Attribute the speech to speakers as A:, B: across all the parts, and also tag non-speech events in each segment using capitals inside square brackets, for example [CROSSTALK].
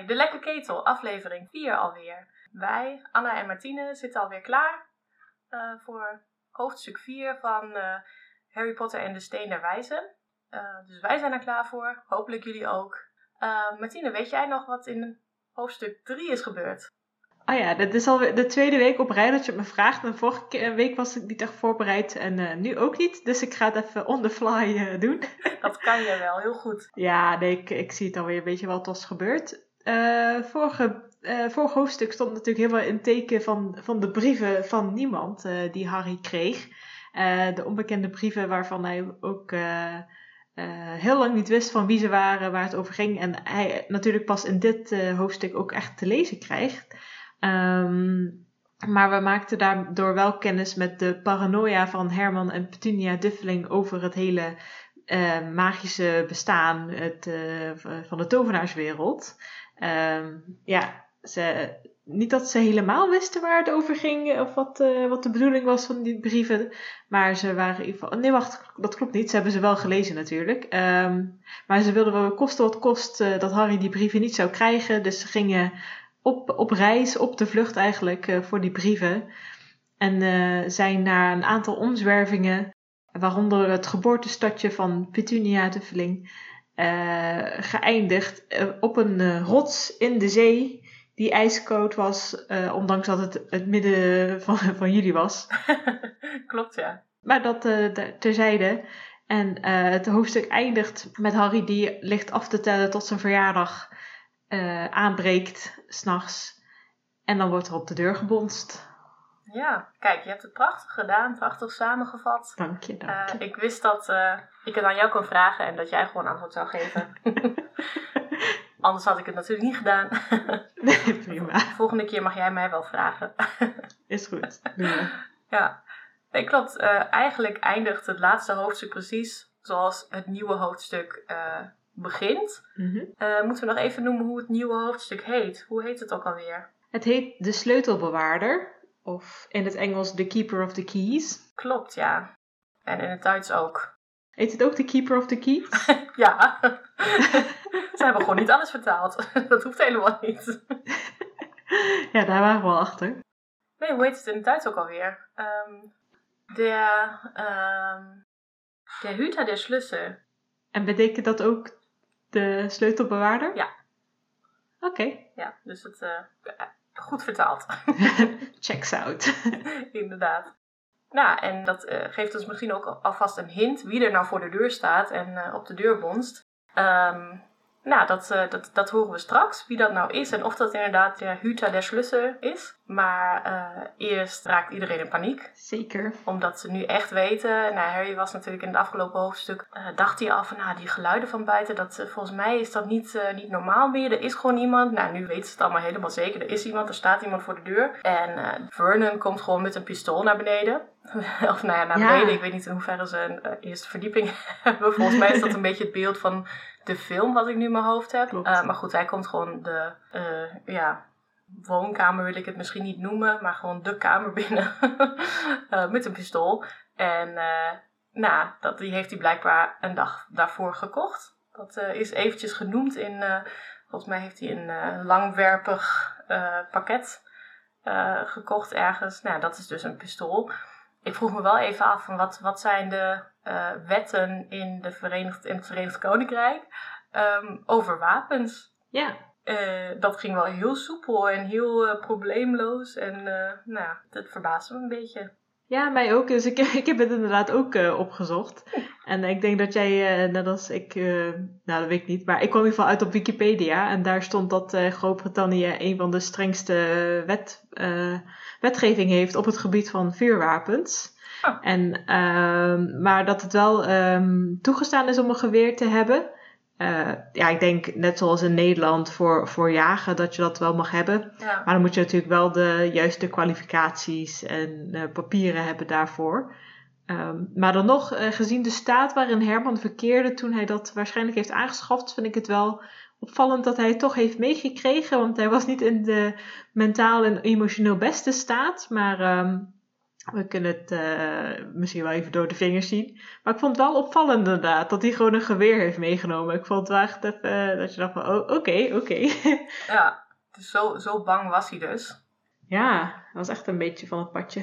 A: Bij De Lekke Ketel, aflevering 4 alweer. Wij, Anna en Martine, zitten alweer klaar eh, voor hoofdstuk 4 van eh, Harry Potter en de Steen der Wijzen. Eh, dus wij zijn er klaar voor, hopelijk jullie ook. Martine, weet jij nog wat in hoofdstuk 3 is gebeurd?
B: Oh ja, dit is alweer de tweede week op rij dat je het me vraagt. En vorige week was ik niet echt voorbereid en nu ook niet. Dus ik ga het even on the fly doen. [LAUGHS]
A: Dat kan je wel, heel goed.
B: Ja, nee, ik, ik zie het alweer een beetje wat was gebeurd. Eh vorige, eh vorig hoofdstuk stond natuurlijk veel in teken van, van de brieven van niemand eh, die Harry kreeg. De onbekende brieven waarvan hij ook heel lang niet wist van wie ze waren, waar het over ging. En hij natuurlijk pas in dit hoofdstuk ook echt te lezen krijgt. Ehm, maar we maakten daardoor wel kennis met de paranoia van Herman en Petunia Duffeling over het hele magische bestaan het, van de tovenaarswereld. Ehm, ja, ze, niet dat ze helemaal wisten waar het over ging of wat, eh, wat de bedoeling was van die brieven. Maar ze waren in ieder geval. Nee, wacht, dat klopt niet. Ze hebben ze wel gelezen natuurlijk. Ehm, maar ze wilden wel kosten wat kost eh, dat Harry die brieven niet zou krijgen. Dus ze gingen op, op reis, op de vlucht eigenlijk, eh, voor die brieven. En eh, zijn na een aantal omzwervingen, waaronder het geboortestadje van Petunia Duffeling, eh, geëindigd eh, op een eh, rots in de zee die ijskoud was, eh, ondanks dat het het midden van, [LAUGHS] van juli was. [LAUGHS]
A: Klopt, ja.
B: Maar dat eh, ter- terzijde. En eh, het hoofdstuk eindigt met Harry die ligt af te tellen tot zijn verjaardag eh, aanbreekt, s'nachts. En dan wordt er op de deur gebonst.
A: Ja, kijk, je hebt het prachtig gedaan, prachtig samengevat.
B: Dank je, dank
A: Eh,
B: je.
A: ik wist dat eh, ik het aan jou kon vragen en dat jij gewoon antwoord zou geven. [LAUGHS] Anders had ik het natuurlijk niet gedaan. [LAUGHS]
B: Nee, prima.
A: Volgende keer mag jij mij wel vragen.
B: Is goed. [LAUGHS]
A: Ja, nee, klopt. Eh, eigenlijk eindigt het laatste hoofdstuk precies zoals het nieuwe hoofdstuk begint.
B: Mhm.
A: Moeten we nog even noemen hoe het nieuwe hoofdstuk heet? Hoe heet het ook alweer?
B: Het heet De Sleutelbewaarder. Of in het Engels The Keeper of the Keys.
A: Klopt, ja. En in het Duits ook.
B: Heet het ook The Keeper of the Keys? [LAUGHS]
A: Ja. [LAUGHS] Ze hebben gewoon niet alles vertaald. [LAUGHS] Dat hoeft helemaal niet.
B: ja, daar waren we al achter.
A: Nee, hoe heet het in het Duits ook alweer? Ehm der, ehm der Hüter der Schlüssel.
B: En betekent dat ook de sleutelbewaarder?
A: Ja.
B: Oké.
A: Ja, dus het eh, goed vertaald. [LAUGHS]
B: Checks out. [LAUGHS]
A: Inderdaad. Nou, en dat eh, geeft ons misschien ook alvast een hint wie er nou voor de deur staat en eh, op de deur bonst. Ehm, nou, dat, eh, dat, dat horen we straks, wie dat nou is en of dat inderdaad de Hüter der Schlüssel is. Maar eh, eerst raakt iedereen in paniek.
B: Zeker.
A: Omdat ze nu echt weten. Nou, Harry was natuurlijk in het afgelopen hoofdstuk. eh, dacht hij al van, nou, die geluiden van buiten. Dat, eh, volgens mij is dat niet, niet normaal meer. Er is gewoon iemand. Nou, nu weten ze het allemaal helemaal zeker. Er is iemand, er staat iemand voor de deur. En Vernon komt gewoon met een pistool naar beneden. [LAUGHS] of nou ja, naar
B: Ja.
A: beneden. Ik weet niet in hoeverre ze een eerste verdieping [LAUGHS] hebben. Volgens mij is dat een [LAUGHS] beetje het beeld van de film wat ik nu in mijn hoofd heb. Maar goed, hij komt gewoon de, ja, woonkamer wil ik het misschien niet noemen, maar gewoon de kamer binnen [LAUGHS] Eh, met een pistool. En eh, nou, dat, die heeft hij blijkbaar een dag daarvoor gekocht. Dat eh, is eventjes genoemd in, volgens mij heeft hij een langwerpig pakket gekocht ergens. Nou, dat is dus een pistool. Ik vroeg me wel even af van wat, wat zijn de wetten in, de Verenigd, in het Verenigd Koninkrijk ehm, over wapens.
B: Ja.
A: Eh, dat ging wel heel soepel en heel eh, probleemloos. En eh, nou, dat verbaasde me een beetje.
B: Ja, mij ook. Dus ik, [LAUGHS] ik heb het inderdaad ook opgezocht. En ik denk dat jij, net als ik, nou dat weet ik niet, maar ik kwam in ieder geval uit op Wikipedia. En daar stond dat Groot-Brittannië een van de strengste wet, wetgeving heeft op het gebied van vuurwapens.
A: Oh.
B: En, ehm, maar dat het wel ehm, toegestaan is om een geweer te hebben. Eh, ja, ik denk net zoals in Nederland voor, voor jagen dat je dat wel mag hebben.
A: Ja,
B: Maar dan moet je natuurlijk wel de juiste kwalificaties en eh, papieren hebben daarvoor. Ehm, maar dan nog, eh, gezien de staat waarin Herman verkeerde toen hij dat waarschijnlijk heeft aangeschaft, vind ik het wel opvallend dat hij het toch heeft meegekregen. Want hij was niet in de mentaal en emotioneel beste staat. Maar ehm, We kunnen het uh, misschien wel even door de vingers zien. Maar ik vond het wel opvallend inderdaad dat hij gewoon een geweer heeft meegenomen. Ik vond het wel echt even dat je dacht van, oh, oké, oké. [LAUGHS]
A: ja, dus zo, zo bang was hij dus.
B: Ja, dat was echt een beetje van het padje.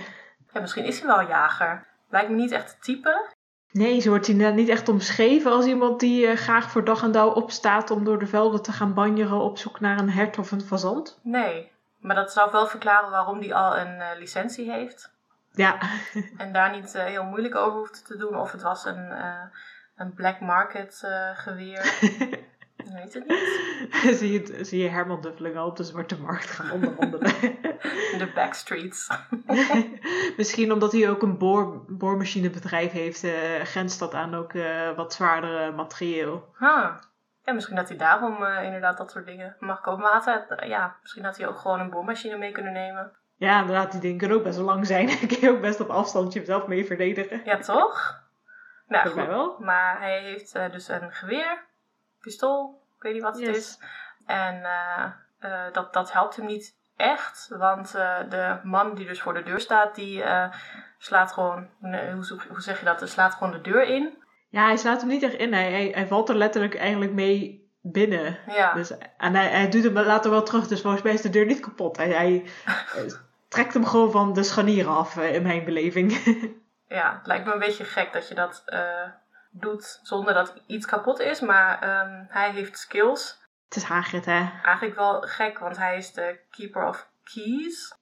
A: Ja, misschien is hij wel een jager. Lijkt me niet echt het type.
B: Nee, zo wordt hij niet echt omschreven als iemand die uh, graag voor dag en dauw opstaat om door de velden te gaan banjeren op zoek naar een hert of een fazant.
A: Nee, maar dat zou wel verklaren waarom hij al een licentie heeft.
B: Ja.
A: en daar niet uh, heel moeilijk over hoeft te doen of het was een, een black market geweer. Ik weet het niet. [LAUGHS]
B: zie, je, zie je Herman Duffeling al op de zwarte markt gaan onderhandelen. [LAUGHS]
A: de backstreets. [LAUGHS]
B: Misschien omdat hij ook een boor, boormachinebedrijf heeft, grenst dat aan ook wat zwaardere materieel.
A: Huh. Ja, misschien dat hij daarom uh, inderdaad dat soort dingen mag komen. Maar had hij, ja, misschien had hij ook gewoon een boormachine mee kunnen nemen.
B: Ja, inderdaad, die dingen kunnen ook best wel lang zijn. [LAUGHS] Dan kun je ook best op afstand jezelf mee verdedigen.
A: Ja, toch? Nou,
B: mij wel.
A: Maar hij heeft dus een geweer, pistool, ik weet niet wat het is. En eh, eh, dat, dat helpt hem niet echt, want eh, de man die dus voor de deur staat, die eh, slaat gewoon, hoe, hoe zeg je dat, Hij slaat gewoon de deur in.
B: Ja, hij slaat hem niet echt in. Hij, hij, hij valt er letterlijk eigenlijk mee binnen.
A: Ja,
B: Dus, en hij, hij doet hem later wel terug, dus volgens mij is de deur niet kapot. Hij, hij eh, [LAUGHS] trekt hem gewoon van de scharnieren af, eh, in mijn beleving. [LAUGHS]
A: ja, het lijkt me een beetje gek dat je dat eh, doet zonder dat iets kapot is, maar ehm, hij heeft skills.
B: het is Hagrid, hè. [LAUGHS]
A: Eigenlijk wel gek, want hij is de keeper of keys.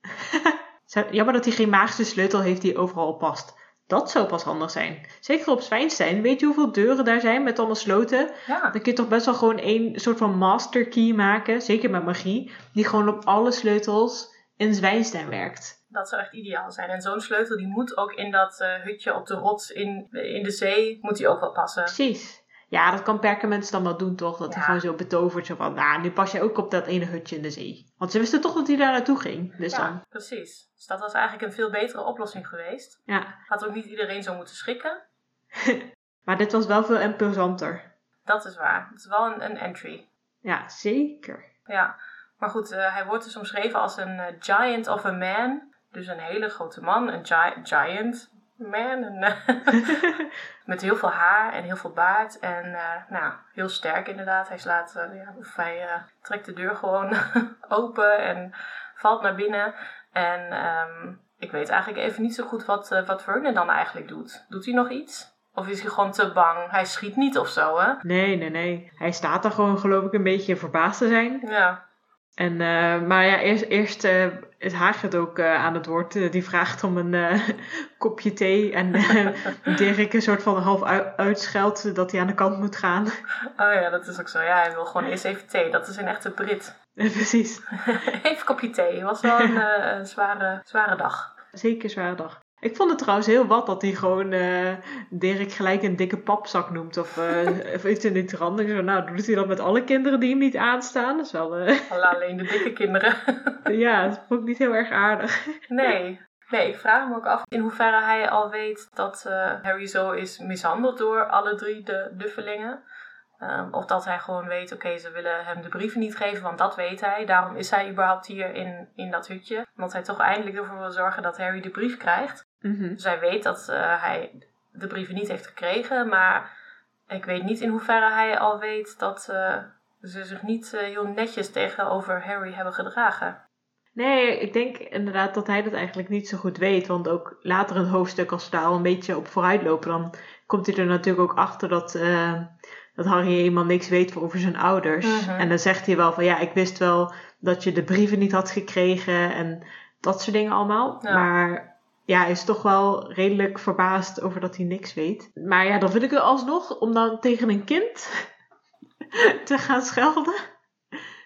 A: [LAUGHS]
B: Jammer dat hij geen magische sleutel heeft die overal past. Dat zou pas handig zijn. Zeker op Zwijnstein. Weet je hoeveel deuren daar zijn met allemaal sloten?
A: Ja,
B: Dan kun je toch best wel gewoon één soort van master key maken. Zeker met magie. Die gewoon op alle sleutels in Zwijnstein werkt.
A: dat zou echt ideaal zijn. En zo'n sleutel die moet ook in dat eh, hutje op de rots in, in de zee, moet die ook wel passen.
B: Precies. Ja, dat kan Perkament dan wel doen, toch? Dat hij gewoon zo betovert. Zo van, nou, nu pas je ook op dat ene hutje in de zee. Want ze wisten toch dat hij daar naartoe ging. Dus
A: Ja,
B: dan,
A: precies. Dus dat was eigenlijk een veel betere oplossing geweest.
B: ja.
A: Had ook niet iedereen zo moeten schrikken. [LAUGHS]
B: Maar dit was wel veel imposanter.
A: Dat is waar. Het is wel een, een entry.
B: Ja, zeker.
A: Ja. Maar goed, eh, hij wordt dus omschreven als een eh, giant of a man. Dus een hele grote man. Een gi- giant man. Een, eh, [LAUGHS] met heel veel haar en heel veel baard. En nou, heel sterk inderdaad. Hij slaat, ja, of hij trekt de deur gewoon [LAUGHS] open en valt naar binnen. En ehm, ik weet eigenlijk even niet zo goed wat, wat Vernon dan eigenlijk doet. Doet hij nog iets? Of is hij gewoon te bang? Hij schiet niet of zo, hè?
B: Nee, nee, nee. Hij staat daar gewoon, geloof ik, een beetje verbaasd te zijn.
A: Ja.
B: En, eh, maar ja, eerst, eerst eh, is Hagrid ook eh, aan het woord. Die vraagt om een [LAUGHS] kopje thee. En [LAUGHS] Dirk een soort van half ui- uitscheldt dat hij aan de kant moet gaan.
A: Oh ja, dat is ook zo. Ja, hij wil gewoon eerst even thee. Dat is een echte Brit. [LAUGHS]
B: Precies.
A: even een kopje thee. Het was wel een, een zware, zware dag.
B: Zeker zware dag. Ik vond het trouwens heel wat dat hij gewoon eh, Dirk gelijk een dikke papzak noemt. Of, eh, of iets in die trant. Ik zo, nou, doet hij dat met alle kinderen die hem niet aanstaan? Dat is wel... eh,
A: Alleen de dikke kinderen. [LAUGHS]
B: ja, dat vond ik niet heel erg aardig.
A: nee. Nee, ik vraag me ook af in hoeverre hij al weet dat Harry zo is mishandeld door alle drie de duffelingen. Ehm, of dat hij gewoon weet, oké, ze willen hem de brieven niet geven, want dat weet hij. Daarom is hij überhaupt hier in, in dat hutje. Omdat hij toch eindelijk ervoor wil zorgen dat Harry de brief krijgt.
B: Mhm.
A: Dus hij weet dat eh, hij de brieven niet heeft gekregen, maar ik weet niet in hoeverre hij al weet dat eh, ze zich niet eh, heel netjes tegenover Harry hebben gedragen.
B: Nee, ik denk inderdaad dat hij dat eigenlijk niet zo goed weet. Want ook later in het hoofdstuk, als we daar al een beetje op vooruit lopen, dan komt hij er natuurlijk ook achter dat, dat Harry helemaal niks weet over zijn ouders.
A: Mhm.
B: En dan zegt hij wel van ja, ik wist wel dat je de brieven niet had gekregen en dat soort dingen allemaal.
A: Ja.
B: Maar ja, hij is toch wel redelijk verbaasd over dat hij niks weet. Maar ja, dan vind ik het alsnog om dan tegen een kind [LAUGHS] te gaan schelden.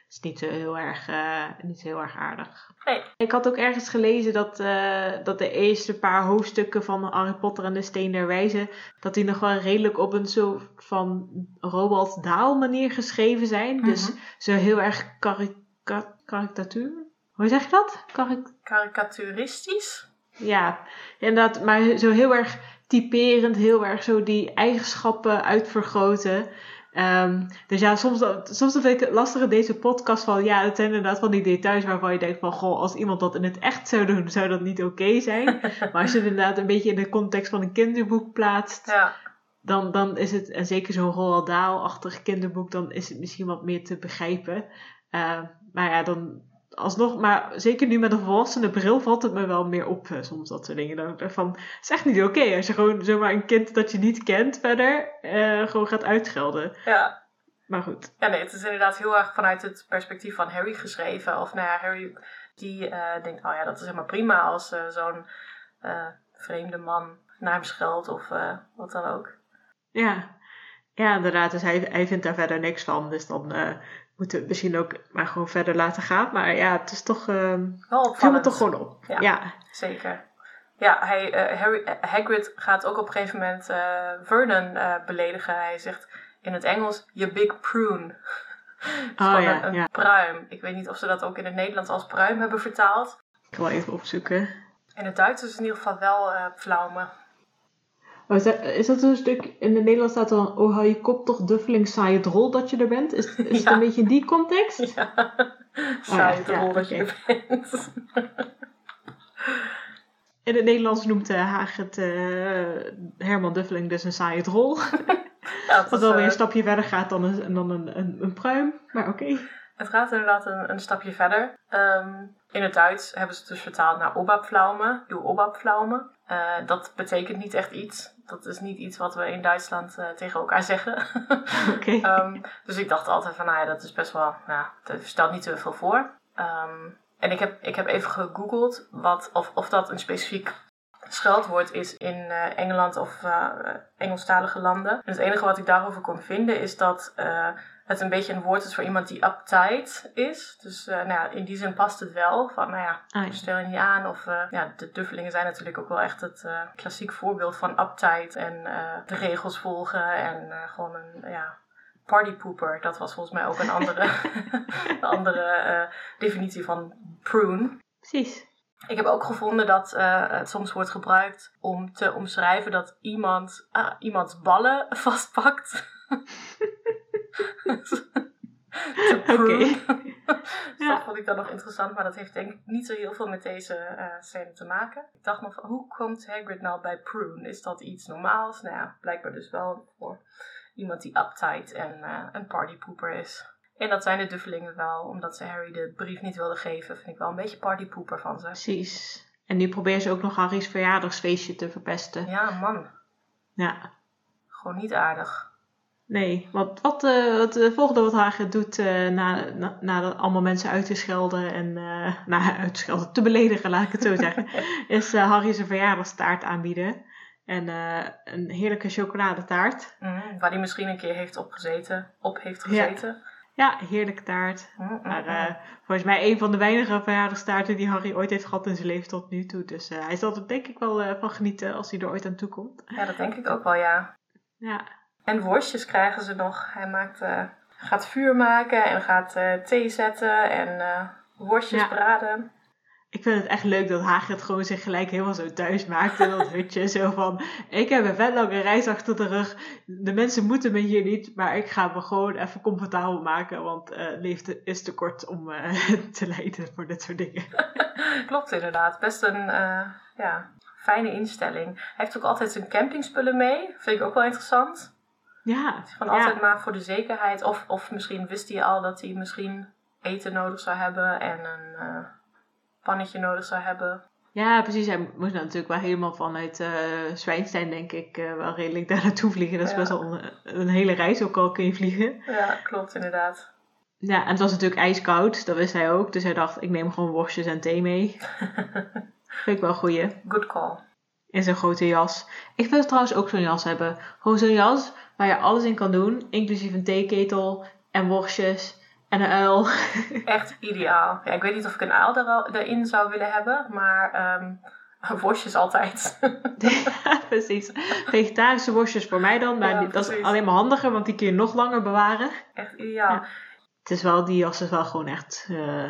B: Is niet zo heel erg, eh, niet zo heel erg aardig.
A: Nee.
B: Ik had ook ergens gelezen dat, eh, dat de eerste paar hoofdstukken van Harry Potter en de Steen der Wijze, dat die nog wel redelijk op een soort van Roald Dahl manier geschreven zijn. Dus
A: Mhm.
B: zo heel erg karika- karikatuur. Hoe zeg je dat? Karik
A: Karikaturistisch?
B: ja, inderdaad, maar zo heel erg typerend, heel erg zo die eigenschappen uitvergroten. Ehm, dus ja, soms, soms vind ik het lastig in deze podcast van, ja, het zijn inderdaad van die details waarvan je denkt van, goh, als iemand dat in het echt zou doen, zou dat niet oké zijn. [LAUGHS] maar als je het inderdaad een beetje in de context van een kinderboek plaatst,
A: Ja,
B: dan, dan is het, en zeker zo'n Roald Dahl-achtig kinderboek, dan is het misschien wat meer te begrijpen. Eh, maar ja, dan alsnog, maar zeker nu met een volwassene bril valt het me wel meer op, eh, soms dat soort dingen. Dan van, het is echt niet oké als je gewoon zomaar een kind dat je niet kent verder eh, gewoon gaat uitschelden.
A: ja.
B: Maar goed,
A: Ja, nee, het is inderdaad heel erg vanuit het perspectief van Harry geschreven. Of nou ja, Harry die eh, denkt, oh ja, dat is helemaal prima als zo'n vreemde man naar hem scheldt of wat dan ook.
B: ja. Ja, inderdaad, dus hij, hij vindt daar verder niks van. Dus dan moeten we het misschien ook maar gewoon verder laten gaan. Maar ja, het is toch, ehm
A: Wel
B: viel me toch gewoon op.
A: Ja.
B: ja.
A: Zeker. Ja, hij, eh, Harry, eh, Hagrid gaat ook op een gegeven moment eh, Vernon beledigen. Hij zegt in het Engels, je big prune. [LAUGHS]
B: Oh ja,
A: een, een
B: ja.
A: pruim. Ik weet niet of ze dat ook in het Nederlands als pruim hebben vertaald.
B: Ik ga wel even opzoeken.
A: In het Duits is het in ieder geval wel eh pflaume.
B: Is, dat, is dat een stuk, in het Nederlands staat dan, oh hou je kop toch duffeling saai drol dat je er bent? Is, is het een beetje in die context?
A: Ja, saai
B: ja,
A: rol dat je er bent. [LAUGHS]
B: In het Nederlands noemt uh, Haag het eh, Herman Duffeling dus een saaie drol.
A: Het, [LAUGHS]
B: Wat wel weer
A: eh,
B: een stapje verder gaat dan een, dan een, een, een pruim. Maar oké.
A: het gaat inderdaad een, een stapje verder. Ehm, in het Duits hebben ze het dus vertaald naar Oberpflaume, uw Oberpflaume. Eh, dat betekent niet echt iets. Dat is niet iets wat we in Duitsland eh, tegen elkaar zeggen. [LAUGHS] [LAUGHS] Ehm, dus ik dacht altijd van, nou ja, dat is best wel, nou, dat stelt niet te veel voor. Ehm, en ik heb, ik heb even gegoogeld wat, of, of dat een specifiek scheldwoord is in eh, Engeland of eh, Engelstalige landen. En het enige wat ik daarover kon vinden is dat het een beetje een woord is voor iemand die uptight is. Dus eh, nou ja, in die zin past het wel. Van, nou ja,
B: Ah, ja.
A: stel je niet aan. Of eh, ja, de duffelingen zijn natuurlijk ook wel echt het eh, klassiek voorbeeld van uptight en de regels volgen en gewoon een ja, partypooper. Dat was volgens mij ook een andere, [LAUGHS] een andere definitie van prune.
B: Precies.
A: Ik heb ook gevonden dat het soms wordt gebruikt om te omschrijven dat iemand ah, iemands ballen [LAUGHS] vastpakt. [LAUGHS] [LAUGHS]
B: Oké.
A: Dus [LAUGHS]
B: Ja.
A: dat vond ik dan nog interessant, maar dat heeft denk ik niet zo heel veel met deze eh scène te maken. Ik dacht nog van, hoe komt Hagrid nou bij prune? Is dat iets normaals? Nou ja, blijkbaar dus wel voor iemand die uptight en eh, een partypooper is. En dat zijn de duffelingen wel, omdat ze Harry de brief niet wilden geven. Vind ik wel een beetje partypooper van ze.
B: Precies. En nu probeert ze ook nog Harry's verjaardagsfeestje te verpesten.
A: Ja, man.
B: Ja.
A: Gewoon niet aardig.
B: Nee, want wat, eh wat de volgende wat Hagrid doet eh, na, na, nadat allemaal mensen uit te schelden en eh nou, [LAUGHS] uit te schelden, te beledigen, laat ik het zo [LAUGHS] zeggen, is eh, Harry zijn verjaardagstaart aanbieden. En eh, een heerlijke chocoladetaart.
A: Mm, waar hij misschien een keer heeft opgezeten, op heeft gezeten.
B: Ja, heerlijke taart.
A: Mm, mm,
B: Maar eh, volgens mij een van de weinige verjaardagstaarten die Harry ooit heeft gehad in zijn leven tot nu toe. Dus eh, hij zal er denk ik wel eh, van genieten als hij er ooit aan toe komt.
A: Ja, dat denk ik ook wel, ja.
B: Ja,
A: En worstjes krijgen ze nog. Hij maakt, eh, gaat vuur maken en gaat eh, thee zetten en eh, worstjes
B: Ja.
A: braden.
B: ik vind het echt leuk dat Hagrid gewoon zich gelijk helemaal zo thuis maakt in dat [LAUGHS] hutje. Zo van, ik heb een vet lange reis achter de rug. De mensen moeten me hier niet, maar ik ga me gewoon even comfortabel maken. Want leven is te kort om [LAUGHS] te lijden voor dit soort dingen. [LAUGHS]
A: Klopt inderdaad. Best een ja, fijne instelling. Hij heeft ook altijd zijn campingspullen mee. Vind ik ook wel interessant.
B: Ja,
A: Van
B: ja.
A: altijd maar voor de zekerheid. Of, of misschien wist hij al dat hij misschien eten nodig zou hebben en een eh, pannetje nodig zou hebben.
B: Ja, precies. Hij moest natuurlijk wel helemaal vanuit eh Zwijnstein, denk ik, eh, wel redelijk daar naartoe vliegen. Dat is
A: Ja.
B: best wel een, een hele reis, ook al kun je vliegen.
A: Ja, klopt inderdaad.
B: Ja, en het was natuurlijk ijskoud, dat wist hij ook. Dus hij dacht, ik neem gewoon worstjes en thee mee. [LAUGHS] Vind ik wel een goeie.
A: Good call.
B: In zo'n grote jas. Ik wil trouwens ook zo'n jas hebben. Gewoon zo'n jas waar je alles in kan doen. Inclusief een theeketel en worstjes en een uil. [LAUGHS]
A: Echt ideaal. Ja, ik weet niet of ik een aal er erin zou willen hebben, maar ehm [LAUGHS] worstjes altijd. [LAUGHS]
B: Ja, precies. Vegetarische worstjes voor mij dan. Maar
A: Ja,
B: dat is alleen maar handiger, want die kun je nog langer bewaren.
A: Echt ideaal.
B: Ja. Het is wel, die jas is wel gewoon echt, eh,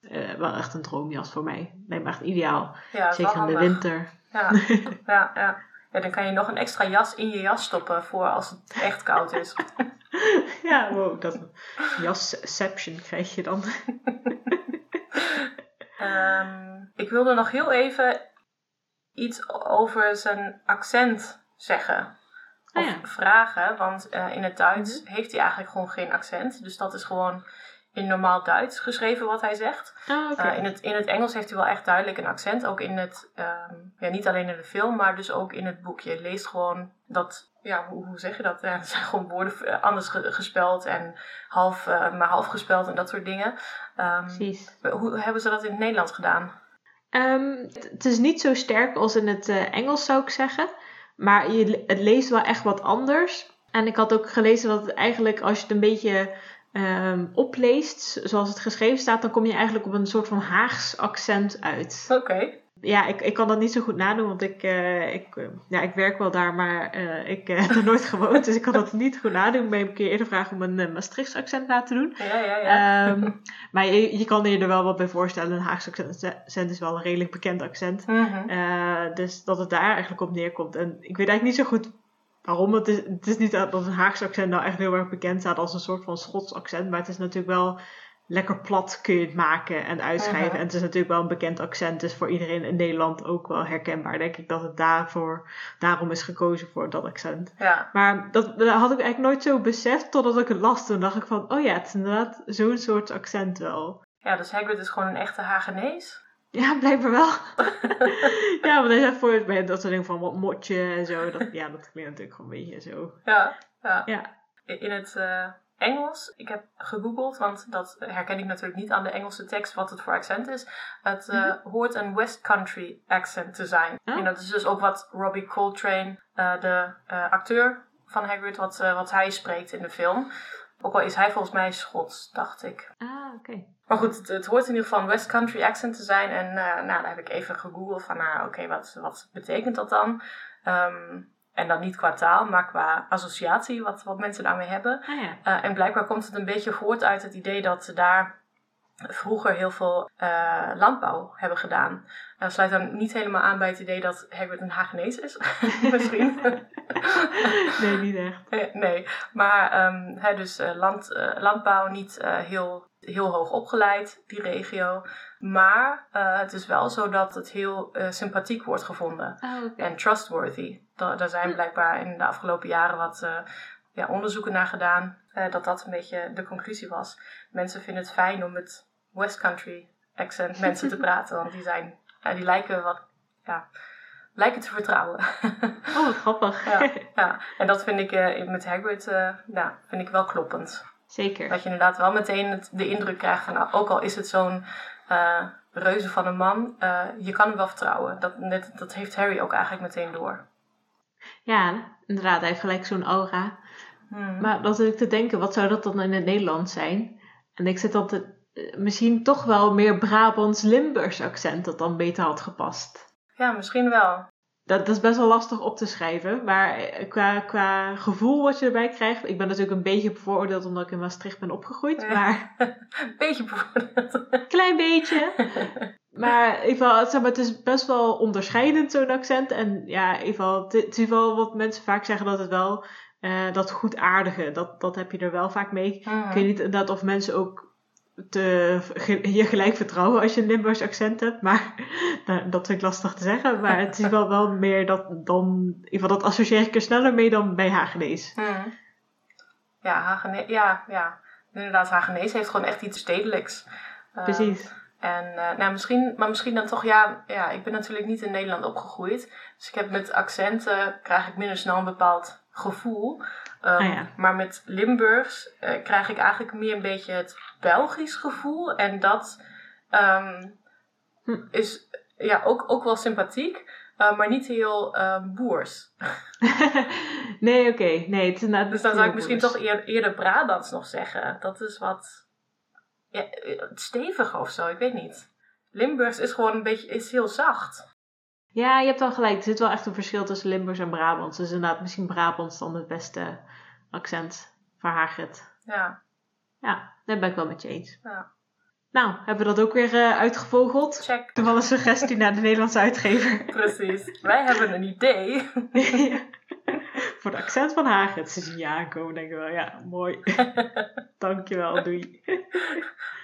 B: eh, wel echt een droomjas voor mij. Lijkt me echt ideaal. Zeker in de winter.
A: Ja, [LAUGHS] ja, ja. Ja, dan kan je nog een extra jas in je jas stoppen voor als het echt koud is. [LAUGHS]
B: ja, wow, dat jasception krijg je dan.
A: um, [LAUGHS] ik wilde nog heel even iets over zijn accent zeggen.
B: Oh
A: Of
B: ja.
A: vragen, want eh, in het Duits
B: Mhm.
A: heeft hij eigenlijk gewoon geen accent. Dus dat is gewoon in normaal Duits geschreven wat hij zegt.
B: Ah.
A: Uh, in, het, in het Engels heeft hij wel echt duidelijk een accent. Ook in het, ehm, ja, niet alleen in de film, maar dus ook in het boekje. Je leest gewoon dat, ja, hoe, hoe zeg je dat? Ja, er zijn gewoon woorden eh, anders ge- gespeld en half, eh, maar half gespeld en dat soort dingen. Ehm,
B: Precies.
A: hoe hebben ze dat in het Nederlands gedaan?
B: Ehm, het, het is niet zo sterk als in het eh, Engels, zou ik zeggen. Maar je, het leest wel echt wat anders. En ik had ook gelezen dat het eigenlijk, als je het een beetje ehm, opleest, zoals het geschreven staat, dan kom je eigenlijk op een soort van Haags accent uit.
A: Oké.
B: Ja, ik, ik kan dat niet zo goed nadoen, want ik, eh, ik, eh, ja, ik werk wel daar, maar eh, ik [LAUGHS] heb er nooit gewoond. Dus ik kan dat niet goed nadoen. Ik ben een keer eerder vragen om een Maastrichts accent na te doen.
A: Ja, ja, ja.
B: Ehm, [LAUGHS] maar je, je kan je er wel wat bij voorstellen. Een Haagse accent is wel een redelijk bekend accent.
A: Mhm.
B: Dus dat het daar eigenlijk op neerkomt. En ik weet eigenlijk niet zo goed waarom. Het is, het is niet dat een Haagse accent nou echt heel erg bekend staat als een soort van Schots accent. Maar het is natuurlijk wel lekker plat kun je het maken en uitschrijven. En het is natuurlijk wel een bekend accent. Dus voor iedereen in Nederland ook wel herkenbaar. Denk ik dat het daarvoor, daarom is gekozen voor dat accent.
A: ja.
B: Maar dat, dat had ik eigenlijk nooit zo beseft totdat ik het las. Toen dacht ik van, oh ja, het is inderdaad zo'n soort accent wel.
A: ja, dus Hagrid is gewoon een echte Hagenees.
B: Ja, blijkbaar wel. [LAUGHS] [LAUGHS] ja, want hij zegt voor bij dat soort dingen van wat motje en zo. Dat, ja, dat klinkt natuurlijk gewoon een beetje zo.
A: Ja, ja.
B: Ja.
A: In het eh, Engels, ik heb gegoogeld, want dat herken ik natuurlijk niet aan de Engelse tekst wat het voor accent is. Het eh, hoort een West Country accent te zijn.
B: Oh.
A: En dat is dus ook wat Robbie Coltrane, eh, de acteur van Hagrid, wat, wat hij spreekt in de film. Ook al is hij volgens mij Schots, dacht ik.
B: Ah, oké.
A: Maar goed, het, het hoort in ieder geval een West Country accent te zijn. En eh, nou, daar heb ik even gegoogeld van, nou, oké, wat, wat betekent dat dan? Ehm, en dan niet qua taal, maar qua associatie, wat, wat mensen daarmee hebben.
B: Ah ja.
A: Uh, en blijkbaar komt het een beetje voort uit het idee dat ze daar vroeger heel veel uh, landbouw hebben gedaan. Dat uh, sluit dan niet helemaal aan bij het idee dat Hagrid een Hagenees is, [LAUGHS] [LAUGHS] misschien. [LAUGHS]
B: nee, niet echt.
A: nee, maar um, he, dus uh, land, landbouw niet uh, heel, heel hoog opgeleid, die regio. Maar het is wel zo dat het heel sympathiek wordt gevonden
B: oh, okay.
A: en trustworthy. Da daar zijn blijkbaar in de afgelopen jaren wat ja, onderzoeken naar gedaan. Uh, dat dat een beetje de conclusie was. Mensen vinden het fijn om met West Country accent mensen te [LAUGHS] praten. Want die, zijn, die lijken wat... Ja, lijken te vertrouwen.
B: oh, wat grappig.
A: ja, ja, en dat vind ik uh, met Hagrid ja, vind ik wel kloppend.
B: Zeker.
A: Dat je inderdaad wel meteen het, de indruk krijgt van... Nou, ook al is het zo'n uh, reuze van een man... Je kan hem wel vertrouwen. Dat, net, dat heeft Harry ook eigenlijk meteen door.
B: Ja, inderdaad. Hij heeft gelijk zo'n aura.
A: Hmm.
B: Maar dan zit ik te denken, wat zou dat dan in het Nederlands zijn? En ik zit dan te, misschien toch wel meer Brabants-Limburgs accent dat dan beter had gepast.
A: Ja, misschien wel.
B: Dat, dat is best wel lastig op te schrijven. Maar qua, qua gevoel wat je erbij krijgt. Ik ben natuurlijk een beetje bevooroordeeld omdat ik in Maastricht ben opgegroeid.
A: Ja.
B: Maar [LAUGHS]
A: beetje bevooroordeeld. [LAUGHS]
B: klein beetje. Maar in geval, zeg maar, het is best wel onderscheidend zo'n accent. En ja, in ieder geval, het is wel wat mensen vaak zeggen dat het wel... Uh, dat goedaardige, dat, dat heb je er wel vaak mee.
A: Mm.
B: Ik weet niet inderdaad of mensen ook te, je gelijk vertrouwen als je een Limburgs accent hebt. Maar [LAUGHS] nou, dat vind ik lastig te zeggen. Maar het is wel, wel meer dat dan... In ieder geval, dat associeer ik er sneller mee dan bij Hagenees.
A: Mm. Ja, Hagenees, ja, ja. Inderdaad, Hagenees heeft gewoon echt iets stedelijks. Uh,
B: Precies.
A: En uh, nou, misschien, maar misschien dan toch, ja, ja, ik ben natuurlijk niet in Nederland opgegroeid. Dus ik heb met accenten, krijg ik minder snel een bepaald gevoel. Um,
B: ah, ja.
A: Maar met Limburgs uh, krijg ik eigenlijk meer een beetje het Belgisch gevoel. En dat um,
B: hm.
A: is ja, ook, ook wel sympathiek, uh, maar niet heel um, boers. [LAUGHS]
B: nee, oké. Okay. Nee, het is nou,
A: dus dan zou ik misschien toch eerder, eerder Brabants nog zeggen. Dat is wat ja, steviger of zo, ik weet niet. Limburgs is gewoon een beetje, is heel zacht.
B: Ja, je hebt wel gelijk. Er zit wel echt een verschil tussen Limburgs en Brabants. Dus inderdaad, misschien Brabants dan het beste accent voor Hagrid.
A: Ja.
B: Ja, daar ben ik wel met je eens.
A: Ja.
B: Nou, hebben we dat ook weer uh, uitgevogeld?
A: Check.
B: Toevallig suggestie naar de Nederlandse uitgever. [LAUGHS]
A: Precies. Wij hebben een idee. [LAUGHS]
B: Voor de accent van Hagen. Ze zien je aankomen denk ik wel, ja, mooi. [LAUGHS] Dankjewel, doei. [LAUGHS]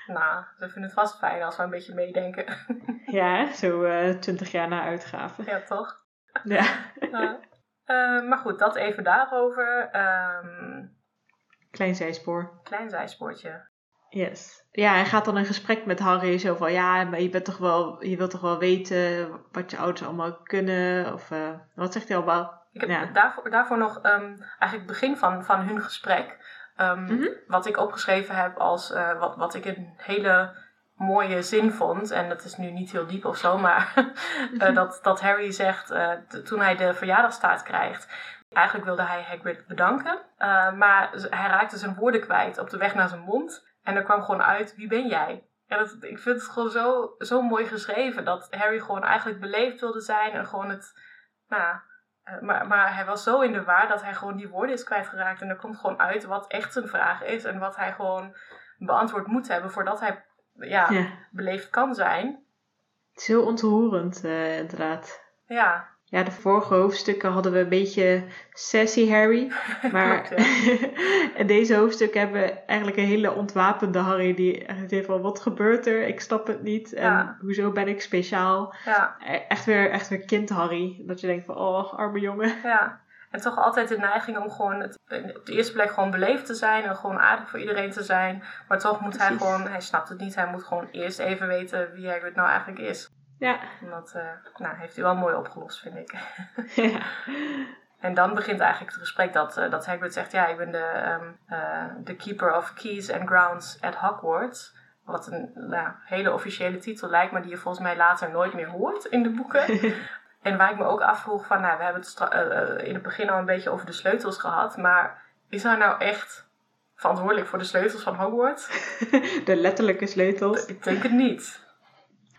A: Nou, ze vinden het vast fijn als we een beetje meedenken. [LAUGHS]
B: ja, zo uh, twintig jaar na uitgave.
A: Ja, toch?
B: Ja.
A: Uh, maar goed, dat even daarover. Um,
B: klein zijspoor.
A: Klein zijspoortje.
B: Yes. Ja, hij gaat dan een gesprek met Harry zo van ja, maar je bent toch wel, je wilt toch wel weten wat je ouders allemaal kunnen? Of uh, wat zegt hij allemaal?
A: Ik heb ja. daarvoor, daarvoor nog um, eigenlijk het begin van, van hun gesprek. Um, mm -hmm. Wat ik opgeschreven heb als uh, wat, wat ik een hele mooie zin vond. En dat is nu niet heel diep of zo, maar uh, [LAUGHS] dat, dat Harry zegt uh, toen hij de verjaardagstaart krijgt. Eigenlijk wilde hij Hagrid bedanken, uh, maar hij raakte zijn woorden kwijt op de weg naar zijn mond. En er kwam gewoon uit, wie ben jij? Ja, dat, ik vind het gewoon zo, zo mooi geschreven dat Harry gewoon eigenlijk beleefd wilde zijn en gewoon het, nou, maar, maar hij was zo in de waar dat hij gewoon die woorden is kwijtgeraakt. En er komt gewoon uit wat echt zijn vraag is en wat hij gewoon beantwoord moet hebben voordat hij ja, ja. beleefd kan zijn.
B: Het is heel ontroerend, uh, inderdaad.
A: Ja.
B: Ja, de vorige hoofdstukken hadden we een beetje sassy Harry. [LAUGHS] Maar [LAUGHS] in deze hoofdstukken hebben we eigenlijk een hele ontwapende Harry. Die echt heeft van, wat gebeurt er? Ik snap het niet. En
A: ja.
B: hoezo ben ik speciaal?
A: Ja.
B: Echt weer, echt weer kind Harry. Dat je denkt van, oh, arme jongen.
A: Ja. En toch altijd de neiging om gewoon het, op de eerste plek gewoon beleefd te zijn en gewoon aardig voor iedereen te zijn. Maar toch moet Precies. hij gewoon, hij snapt het niet, hij moet gewoon eerst even weten wie Hagrid nou eigenlijk is.
B: Ja.
A: En dat uh, nou, heeft hij wel mooi opgelost, vind ik. [LAUGHS] [LAUGHS] ja. En dan begint eigenlijk het gesprek dat, uh, dat Hagrid zegt, ja, ik ben de, um, uh, de Keeper of Keys and Grounds at Hogwarts. Wat een nou, hele officiële titel lijkt, maar die je volgens mij later nooit meer hoort in de boeken. [LAUGHS] En waar ik me ook afvroeg van, nou, we hebben het in het begin al een beetje over de sleutels gehad, maar is hij nou echt verantwoordelijk voor de sleutels van Hogwarts?
B: de letterlijke sleutels?
A: Ik denk het niet.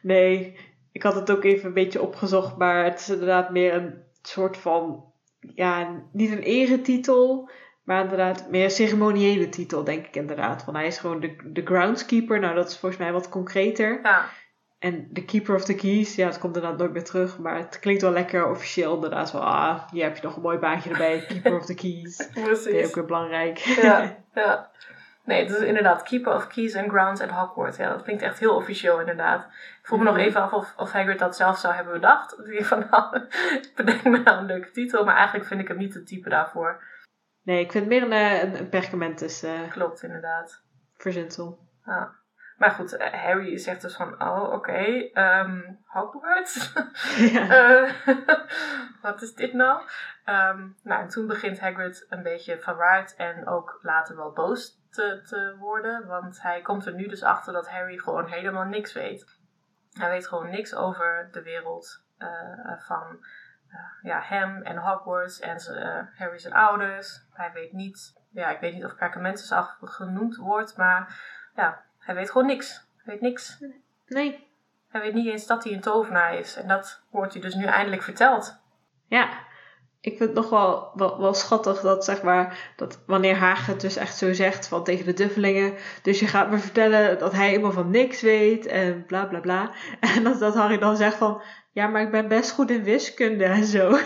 B: Nee, ik had het ook even een beetje opgezocht, maar het is inderdaad meer een soort van, ja, niet een eretitel, maar inderdaad meer een ceremoniële titel, denk ik inderdaad. Want hij is gewoon de, de groundskeeper, nou dat is volgens mij wat concreter.
A: Ja.
B: En de Keeper of the Keys, ja, het komt inderdaad nooit meer terug. Maar het klinkt wel lekker officieel inderdaad. Van, ah, hier heb je nog een mooi baantje erbij. Keeper of the Keys. [LAUGHS]
A: Precies.
B: Dat is ook weer belangrijk.
A: Ja, [LAUGHS] ja. Nee, het is inderdaad Keeper of Keys and Grounds at Hogwarts. Ja, dat klinkt echt heel officieel inderdaad. Ik vroeg me nog even af of, of Hagrid dat zelf zou hebben bedacht. [LAUGHS] Van, nou, [LAUGHS] bedenk me nou een leuke titel. Maar eigenlijk vind ik hem niet het type daarvoor.
B: Nee, ik vind het meer een, een, een perkamentus. Uh,
A: Klopt, inderdaad.
B: Verzinsel.
A: Ja. Maar goed, Harry zegt dus van, oh oké, okay, um, Hogwarts? [LAUGHS] Ja. uh, wat is dit nou? Um, nou, en toen begint Hagrid een beetje verwaard en ook later wel boos te, te worden. Want hij komt er nu dus achter dat Harry gewoon helemaal niks weet. Hij weet gewoon niks over de wereld uh, van uh, ja, hem en Hogwarts en Harry zijn ouders. Hij weet niet, ja, ik weet niet of Perkamentus genoemd wordt, maar ja, hij weet gewoon niks. Hij weet niks.
B: Nee.
A: Hij weet niet eens dat hij een tovenaar is. En dat wordt hij dus nu eindelijk verteld.
B: Ja. Ik vind het nog wel, wel, wel schattig dat, zeg maar, dat wanneer Haag het dus echt zo zegt van tegen de duffelingen. Dus je gaat me vertellen dat hij helemaal van niks weet en bla bla bla. [LAUGHS] En dat, dat Harry dan zegt van, ja, maar ik ben best goed in wiskunde en zo.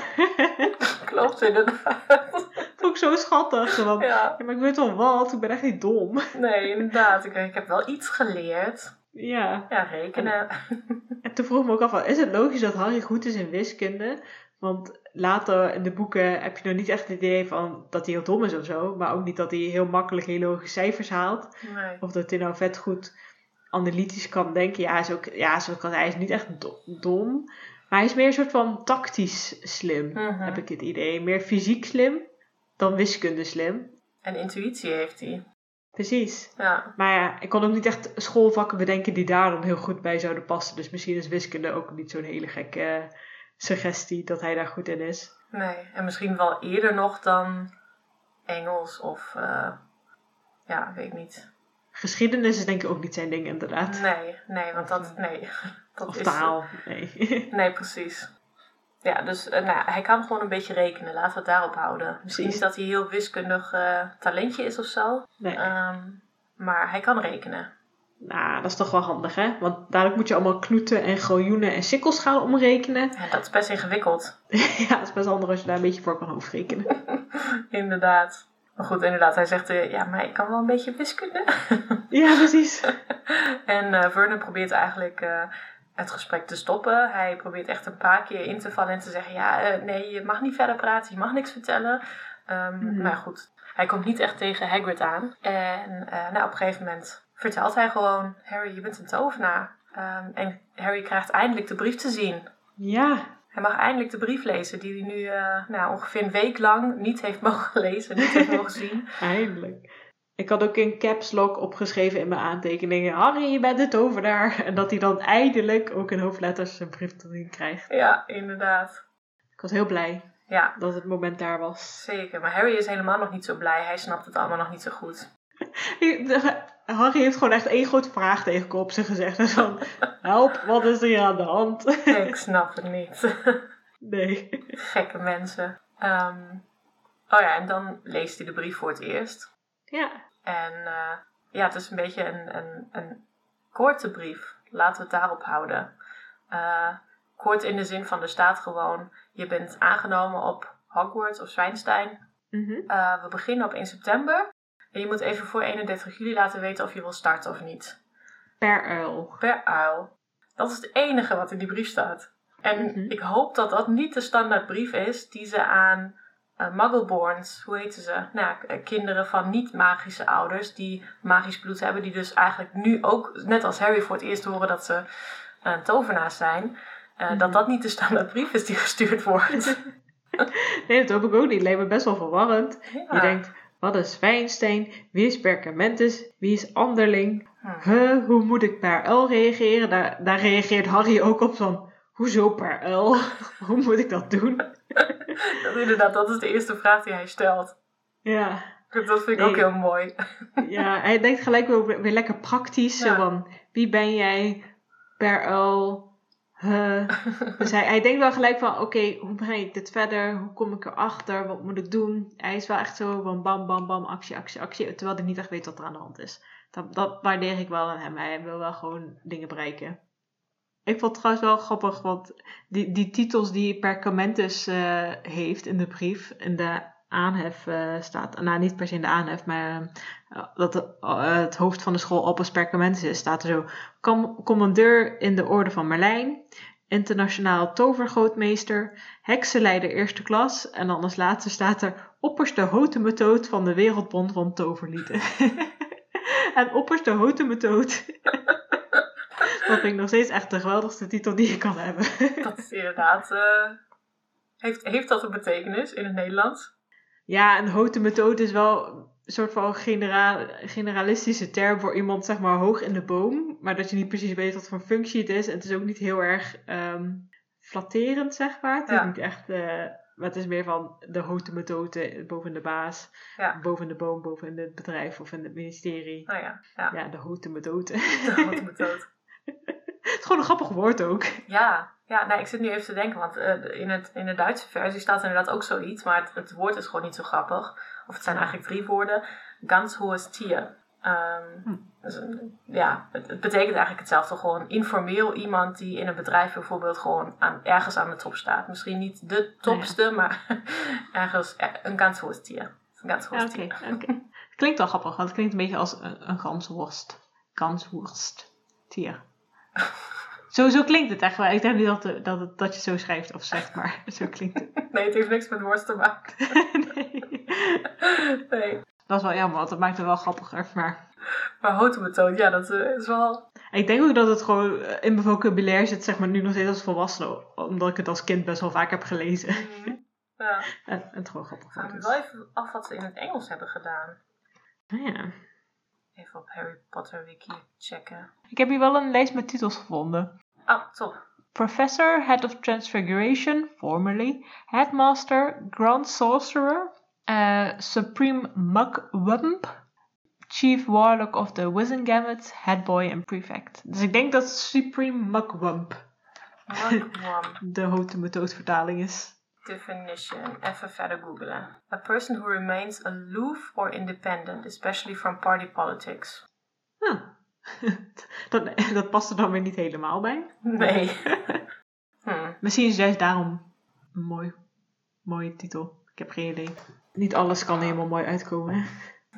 B: [LAUGHS]
A: Klopt inderdaad. [LAUGHS]
B: Vond ik zo schattig. Want, ja. ja. maar ik weet wel wat, ik ben echt niet dom.
A: Nee, inderdaad. Ik, ik heb wel iets geleerd.
B: Ja.
A: Ja, rekenen.
B: En, en toen vroeg ik me ook af, is het logisch dat Harry goed is in wiskunde? Want later in de boeken heb je nog niet echt het idee van dat hij heel dom is of zo. Maar ook niet dat hij heel makkelijk hele hoge cijfers haalt.
A: Nee.
B: Of dat hij nou vet goed analytisch kan denken. Ja, hij is, ook, ja zoals kan, hij is niet echt dom. Maar hij is meer een soort van tactisch slim,
A: -hmm.
B: heb ik het idee. Meer fysiek slim dan wiskunde slim.
A: En intuïtie heeft hij.
B: Precies.
A: Ja.
B: Maar ja, ik kon ook niet echt schoolvakken bedenken die daar dan heel goed bij zouden passen. Dus misschien is wiskunde ook niet zo'n hele gekke suggestie dat hij daar goed in is.
A: Nee, en misschien wel eerder nog dan Engels of uh, ja, weet ik niet.
B: Geschiedenis is denk ik ook niet zijn ding inderdaad.
A: Nee, nee, want dat, nee. [LAUGHS] Dat
B: of
A: is,
B: taal, nee. [LAUGHS]
A: nee, precies. Ja, dus uh, nou, hij kan gewoon een beetje rekenen. Laten we het daarop houden. Misschien niet dat hij heel wiskundig uh, talentje is of zo.
B: Nee.
A: Um, maar hij kan rekenen.
B: Nou, dat is toch wel handig, hè? Want dadelijk moet je allemaal knoeten en galjoenen en sikkels gaan omrekenen.
A: Ja, dat is best ingewikkeld. [LAUGHS]
B: ja, het is best handig als je daar een beetje voor kan hoofdrekenen. [LAUGHS]
A: inderdaad. Maar goed, inderdaad, hij zegt, uh, ja, maar ik kan wel een beetje wiskunde. [LAUGHS]
B: ja, precies.
A: en uh, Vernon probeert eigenlijk uh, het gesprek te stoppen. Hij probeert echt een paar keer in te vallen en te zeggen, ja, nee, je mag niet verder praten, je mag niks vertellen. Um, mm. Maar goed, hij komt niet echt tegen Hagrid aan. En nou, op een gegeven moment vertelt hij gewoon, Harry, je bent een tovenaar. Um, en Harry krijgt eindelijk de brief te zien.
B: Ja.
A: Hij mag eindelijk de brief lezen die hij nu uh, nou, ongeveer een week lang niet heeft [LAUGHS] mogen lezen, niet heeft mogen zien. [LAUGHS]
B: Eindelijk. Ik had ook in caps lock opgeschreven in mijn aantekeningen: Harry, je bent de tovenaar. [LAUGHS] En dat hij dan eindelijk ook in hoofdletters een brief te zien krijgt.
A: Ja, inderdaad.
B: Ik was heel blij
A: ja.
B: dat het moment daar was.
A: Zeker, maar Harry is helemaal nog niet zo blij. Hij snapt het allemaal nog niet zo goed.
B: Harry heeft gewoon echt één groot vraagteken op zich gezegd. En van, help, wat is er hier aan de hand?
A: Ik snap het niet. [LAUGHS]
B: Nee.
A: Gekke mensen. Um, oh ja, en dan leest hij de brief voor het eerst.
B: Ja.
A: En uh, ja, het is een beetje een, een, een korte brief. Laten we het daarop houden. Uh, kort in de zin van, er staat gewoon... Je bent aangenomen op Hogwarts of Zwijnstein.
B: Mm -hmm.
A: uh, we beginnen op 1 september. En je moet even voor 31 juli laten weten of je wil starten of niet.
B: Per uil.
A: Per uil. Dat is het enige wat in die brief staat. En
B: Mhm.
A: ik hoop dat dat niet de standaard brief is die ze aan uh, muggleborns, hoe heten ze? Nou, ja, k- kinderen van niet-magische ouders die magisch bloed hebben, die dus eigenlijk nu ook, net als Harry, voor het eerst horen dat ze een tovenaars zijn. Uh,
B: Mhm.
A: Dat dat niet de standaard brief is die gestuurd wordt. [LAUGHS]
B: Nee, dat hoop ik ook niet. Lijkt me best wel verwarrend.
A: Ja.
B: Je denkt, wat is Fijnstein? Wie is Perkamentus? Wie is Anderling? Huh, hoe moet ik per uil reageren? Daar, daar reageert Harry ook op van, hoezo per uil? [LAUGHS] hoe moet ik dat doen? [LAUGHS]
A: Dat, inderdaad, dat is de eerste vraag die hij stelt.
B: Ja,
A: Dat vind ik
B: Nee.
A: ook heel mooi. [LAUGHS]
B: ja hij denkt gelijk weer, weer lekker praktisch.
A: Ja.
B: van, wie ben jij per uil? Huh. Dus hij, hij denkt wel gelijk van, oké, hoe breng ik dit verder? Hoe kom ik erachter? Wat moet ik doen? Hij is wel echt zo van bam, bam, bam, actie, actie, actie. Terwijl hij niet echt weet wat er aan de hand is. Dat, dat waardeer ik wel aan hem. Hij wil wel gewoon dingen bereiken. Ik vond het trouwens wel grappig, want die, die titels die Perkamentus eh, heeft in de brief, in de aanhef eh, staat, nou niet per se in de aanhef, maar eh, dat eh, het hoofd van de school Albus Perkamentus is, staat er zo, Com- commandeur in de orde van Merlijn, internationaal tovergrootmeester, heksenleider eerste klas, en dan als laatste staat er opperste hotemetoot van de Wereldbond van Toverlieden. [LAUGHS] en opperste hotemetoot. [LAUGHS] dat vind ik nog steeds echt de geweldigste titel die je kan hebben. [LAUGHS]
A: Dat is inderdaad. heeft, heeft dat een betekenis in het Nederlands?
B: Ja, een hotemetoot is wel een soort van genera generalistische term voor iemand zeg maar hoog in de boom. Maar dat je niet precies weet wat voor functie het is. En het is ook niet heel erg ehm, flatterend zeg maar. Het is niet echt... eh, maar het is meer van de hotemetoten boven de baas.
A: Ja.
B: Boven de boom, boven in het bedrijf of in het ministerie.
A: Nou ja, ja.
B: Ja, de hotemetoten.
A: De hotemetoot. [LAUGHS]
B: het is gewoon een grappig woord ook.
A: Ja, ja nee, ik zit nu even te denken, want eh, in, het, in de Duitse versie staat inderdaad ook zoiets, maar het, het woord is gewoon niet zo grappig. Of het zijn eigenlijk drie woorden. Ganz hohes Tier. Ehm,
B: Hm.
A: dus, een- ja, het, het betekent eigenlijk hetzelfde. Gewoon informeel iemand die in een bedrijf bijvoorbeeld gewoon aan, ergens aan de top staat. Misschien niet de topste, maar [LAUGHS] ergens eh, een ganz hohes Tier. Een ganz hohes. Tier.
B: klinkt wel grappig, want het klinkt een beetje als een, een gansworst. Gansworst. Tier. [LAUGHS] Zo, zo klinkt het echt wel. Ik denk niet dat, de- dat, het, dat je het zo schrijft of zegt, maar [LAUGHS] zo klinkt het. [LAUGHS]
A: Nee, het heeft niks met worst te maken. [LAUGHS]
B: nee.
A: Nee.
B: Dat is wel jammer, want dat maakt het wel grappiger. Maar
A: Maar hotemetoot, ja, dat eh, is wel...
B: ik denk ook dat het gewoon eh, in mijn vocabulaire zit, zeg maar nu nog steeds als volwassene. Omdat ik het als kind best wel vaak heb gelezen.
A: Mhm. Ja.
B: En, en het gewoon grappig
A: Ik
B: Dus.
A: wel even af wat ze in het Engels hebben gedaan.
B: Nou ja.
A: Even op Harry Potter wiki checken.
B: Ik heb hier wel een lijst met titels gevonden.
A: Oh, top.
B: Professor, Head of Transfiguration, formerly, Headmaster, Grand Sorcerer, uh, Supreme Mugwump, Chief Warlock of the Wizengamot, Headboy en Prefect. Dus ik denk dat Supreme
A: Mugwump [LAUGHS]
B: de hotemetoot vertaling is.
A: definition. Even verder googlen. A person who remains aloof or independent, especially from party politics.
B: Huh. [LAUGHS] dat, dat past er dan weer niet helemaal bij.
A: Nee. [LAUGHS] hm.
B: Misschien is juist daarom een mooi, mooie titel. Ik heb geen idee. Niet alles kan helemaal mooi uitkomen. hè?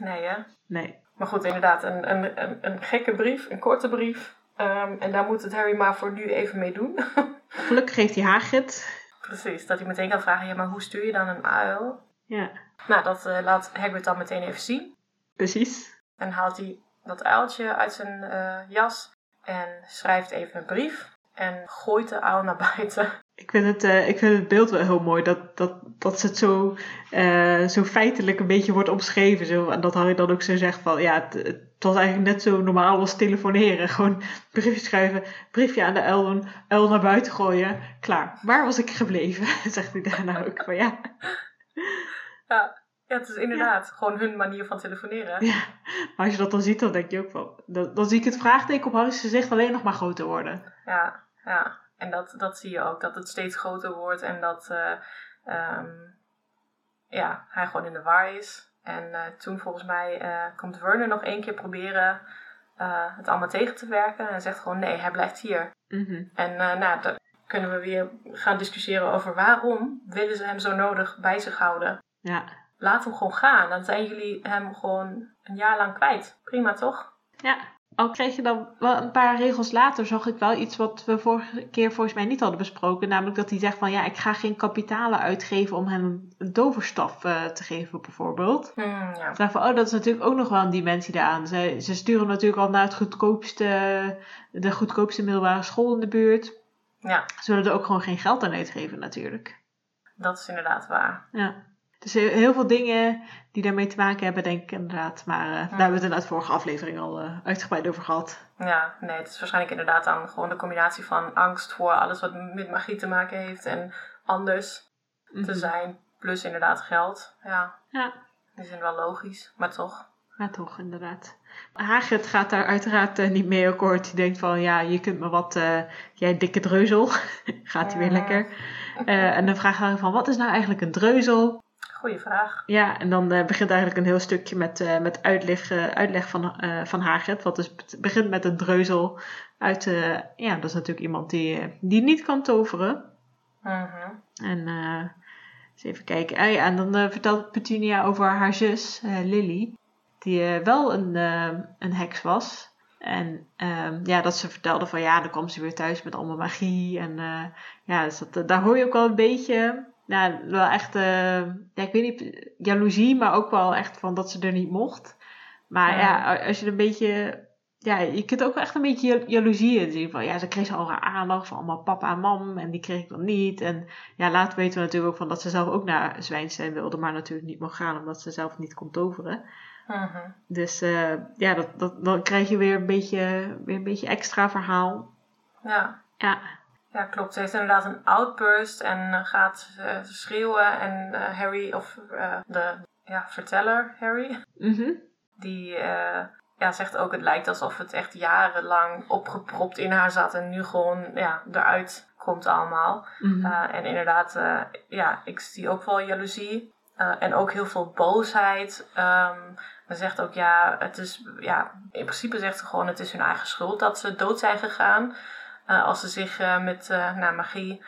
A: Nee, hè?
B: Nee.
A: Maar goed, inderdaad, een, een, een, een gekke brief, een korte brief. Ehm, en daar moet het Harry maar voor nu even mee doen. [LAUGHS]
B: Gelukkig heeft hij Hagrid.
A: Precies, dat hij meteen kan vragen, ja, maar hoe stuur je dan een uil?
B: Ja,
A: Nou, dat eh, laat Hagrid dan meteen even zien.
B: precies.
A: En haalt hij dat uiltje uit zijn eh, jas en schrijft even een brief. En gooit de uil naar [LAUGHS] buiten.
B: Ik vind het, eh, ik vind het beeld wel heel mooi. Dat, dat, dat het zo, eh, zo feitelijk een beetje wordt omschreven. Zo. En dat Harry dan ook zo zegt van... Ja, het, het was eigenlijk net zo normaal als telefoneren. Gewoon brief schrijven, briefje aan de uil doen, uil naar buiten gooien. Klaar. Waar was ik gebleven? [LAUGHS] Zegt hij daarna ook. Maar ja,
A: Ja, ja het is inderdaad gewoon hun manier van telefoneren.
B: ja. Maar als je dat dan ziet, dan denk je ook van... Dan, dan zie ik het vraagteken op Harry's gezicht alleen nog maar groter worden.
A: Ja, ja. En dat, dat zie je ook, dat het steeds groter wordt en dat eh, ehm, ja, hij gewoon in de war is. En eh, toen volgens mij eh, komt Werner nog één keer proberen het allemaal tegen te werken. En zegt gewoon nee, hij blijft hier.
B: Mhm.
A: En nou, dan kunnen we weer gaan discussiëren over waarom willen ze hem zo nodig bij zich houden.
B: Ja.
A: Laat hem gewoon gaan, dan zijn jullie hem gewoon een jaar lang kwijt. Prima toch?
B: Ja, al kreeg je dan wel een paar regels later, zag ik wel iets wat we vorige keer volgens mij niet hadden besproken. Namelijk dat hij zegt van ja, ik ga geen kapitalen uitgeven om hem een toverstaf eh, te geven bijvoorbeeld.
A: Hmm, ja.
B: Ik dacht van, oh, dat is natuurlijk ook nog wel een dimensie daaraan. Ze, ze sturen natuurlijk al naar het goedkoopste, de goedkoopste middelbare school in de buurt.
A: ja,
B: Ze willen er ook gewoon geen geld aan uitgeven natuurlijk.
A: dat is inderdaad waar.
B: Ja. Dus heel, veel dingen die daarmee te maken hebben, denk ik inderdaad. Maar eh, daar hebben we het in de vorige aflevering al eh, uitgebreid over gehad.
A: Ja, nee, het is waarschijnlijk inderdaad dan gewoon de combinatie van angst voor alles wat met magie te maken heeft en anders te
B: Mhm.
A: zijn, plus inderdaad geld. Ja,
B: Ja.
A: die zijn wel logisch, maar toch.
B: Maar toch, inderdaad. Hagrid gaat daar uiteraard eh, niet mee akkoord. Die denkt van, ja, je kunt me wat, jij dikke dreuzel. [LAUGHS] gaat hij weer lekker. En dan vraagt hij van, wat is nou eigenlijk een dreuzel?
A: Goeie vraag.
B: Ja, en dan eh, begint eigenlijk een heel stukje met, eh, met uitleg, eh, uitleg van, van Hagrid. Wat dus begint met een dreuzel uit... ja, dat is natuurlijk iemand die, die niet kan toveren.
A: Mhm.
B: En eens even kijken. Ah, ja, en dan vertelt Petunia over haar zus, Lily. Die wel een, een heks was. En ehm, ja, dat ze vertelde van ja, dan kwam ze weer thuis met allemaal magie. En ja, dus dat, daar hoor je ook wel een beetje... Nou, wel echt, eh, ja, ik weet niet, jaloezie, maar ook wel echt van dat ze er niet mocht. Maar
A: Ja.
B: ja, als je een beetje ja, je kunt ook wel echt een beetje jal- jaloezie in zien. Van ja, ze kreeg al haar aandacht van allemaal papa en mam. En die kreeg ik dan niet. En ja, later weten we natuurlijk ook van dat ze zelf ook naar Zwijnstein wilde. Maar natuurlijk niet mocht gaan omdat ze zelf niet kon toveren. Dus eh, ja, dat, dat, dan krijg je weer een beetje, weer een beetje extra verhaal.
A: Ja.
B: Ja,
A: ja, klopt. Ze heeft inderdaad een outburst en eh, gaat eh, schreeuwen. En eh, Harry, of de ja, verteller Harry,
B: mhm.
A: die ja, zegt ook: het lijkt alsof het echt jarenlang opgepropt in haar zat en nu gewoon ja, eruit komt allemaal.
B: Mhm.
A: Uh, en inderdaad, uh, ja, ik zie ook wel jaloezie. Uh, en ook heel veel boosheid. Um, ze zegt ook, ja, het is, ja, in principe zegt ze gewoon, het is hun eigen schuld dat ze dood zijn gegaan. Uh, als ze zich met nou, magie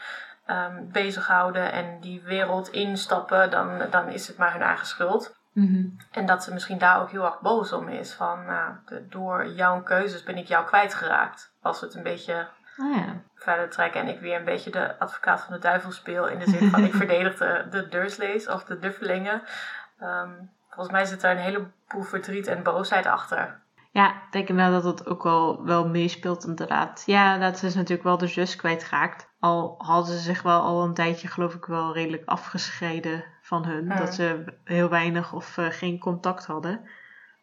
A: um, bezighouden en die wereld instappen, dan, dan is het maar hun eigen schuld.
B: Mm-hmm.
A: En dat ze misschien daar ook heel erg boos om is. Van, nou, de, door jouw keuzes ben ik jou kwijtgeraakt. Als we het een beetje
B: oh, ja.
A: verder trekken en ik weer een beetje de advocaat van de duivel speel. In de zin van ik [LAUGHS] verdedig de, de Dursleys of de Duffelingen. Um, volgens mij zit er een heleboel verdriet en boosheid achter.
B: Ja, ik denk inderdaad dat het ook wel, wel meespeelt inderdaad. Ja, dat is natuurlijk wel de zus kwijtgeraakt. Al hadden ze zich wel al een tijdje geloof ik wel redelijk afgescheiden van hun. Dat ze heel weinig of uh, geen contact hadden.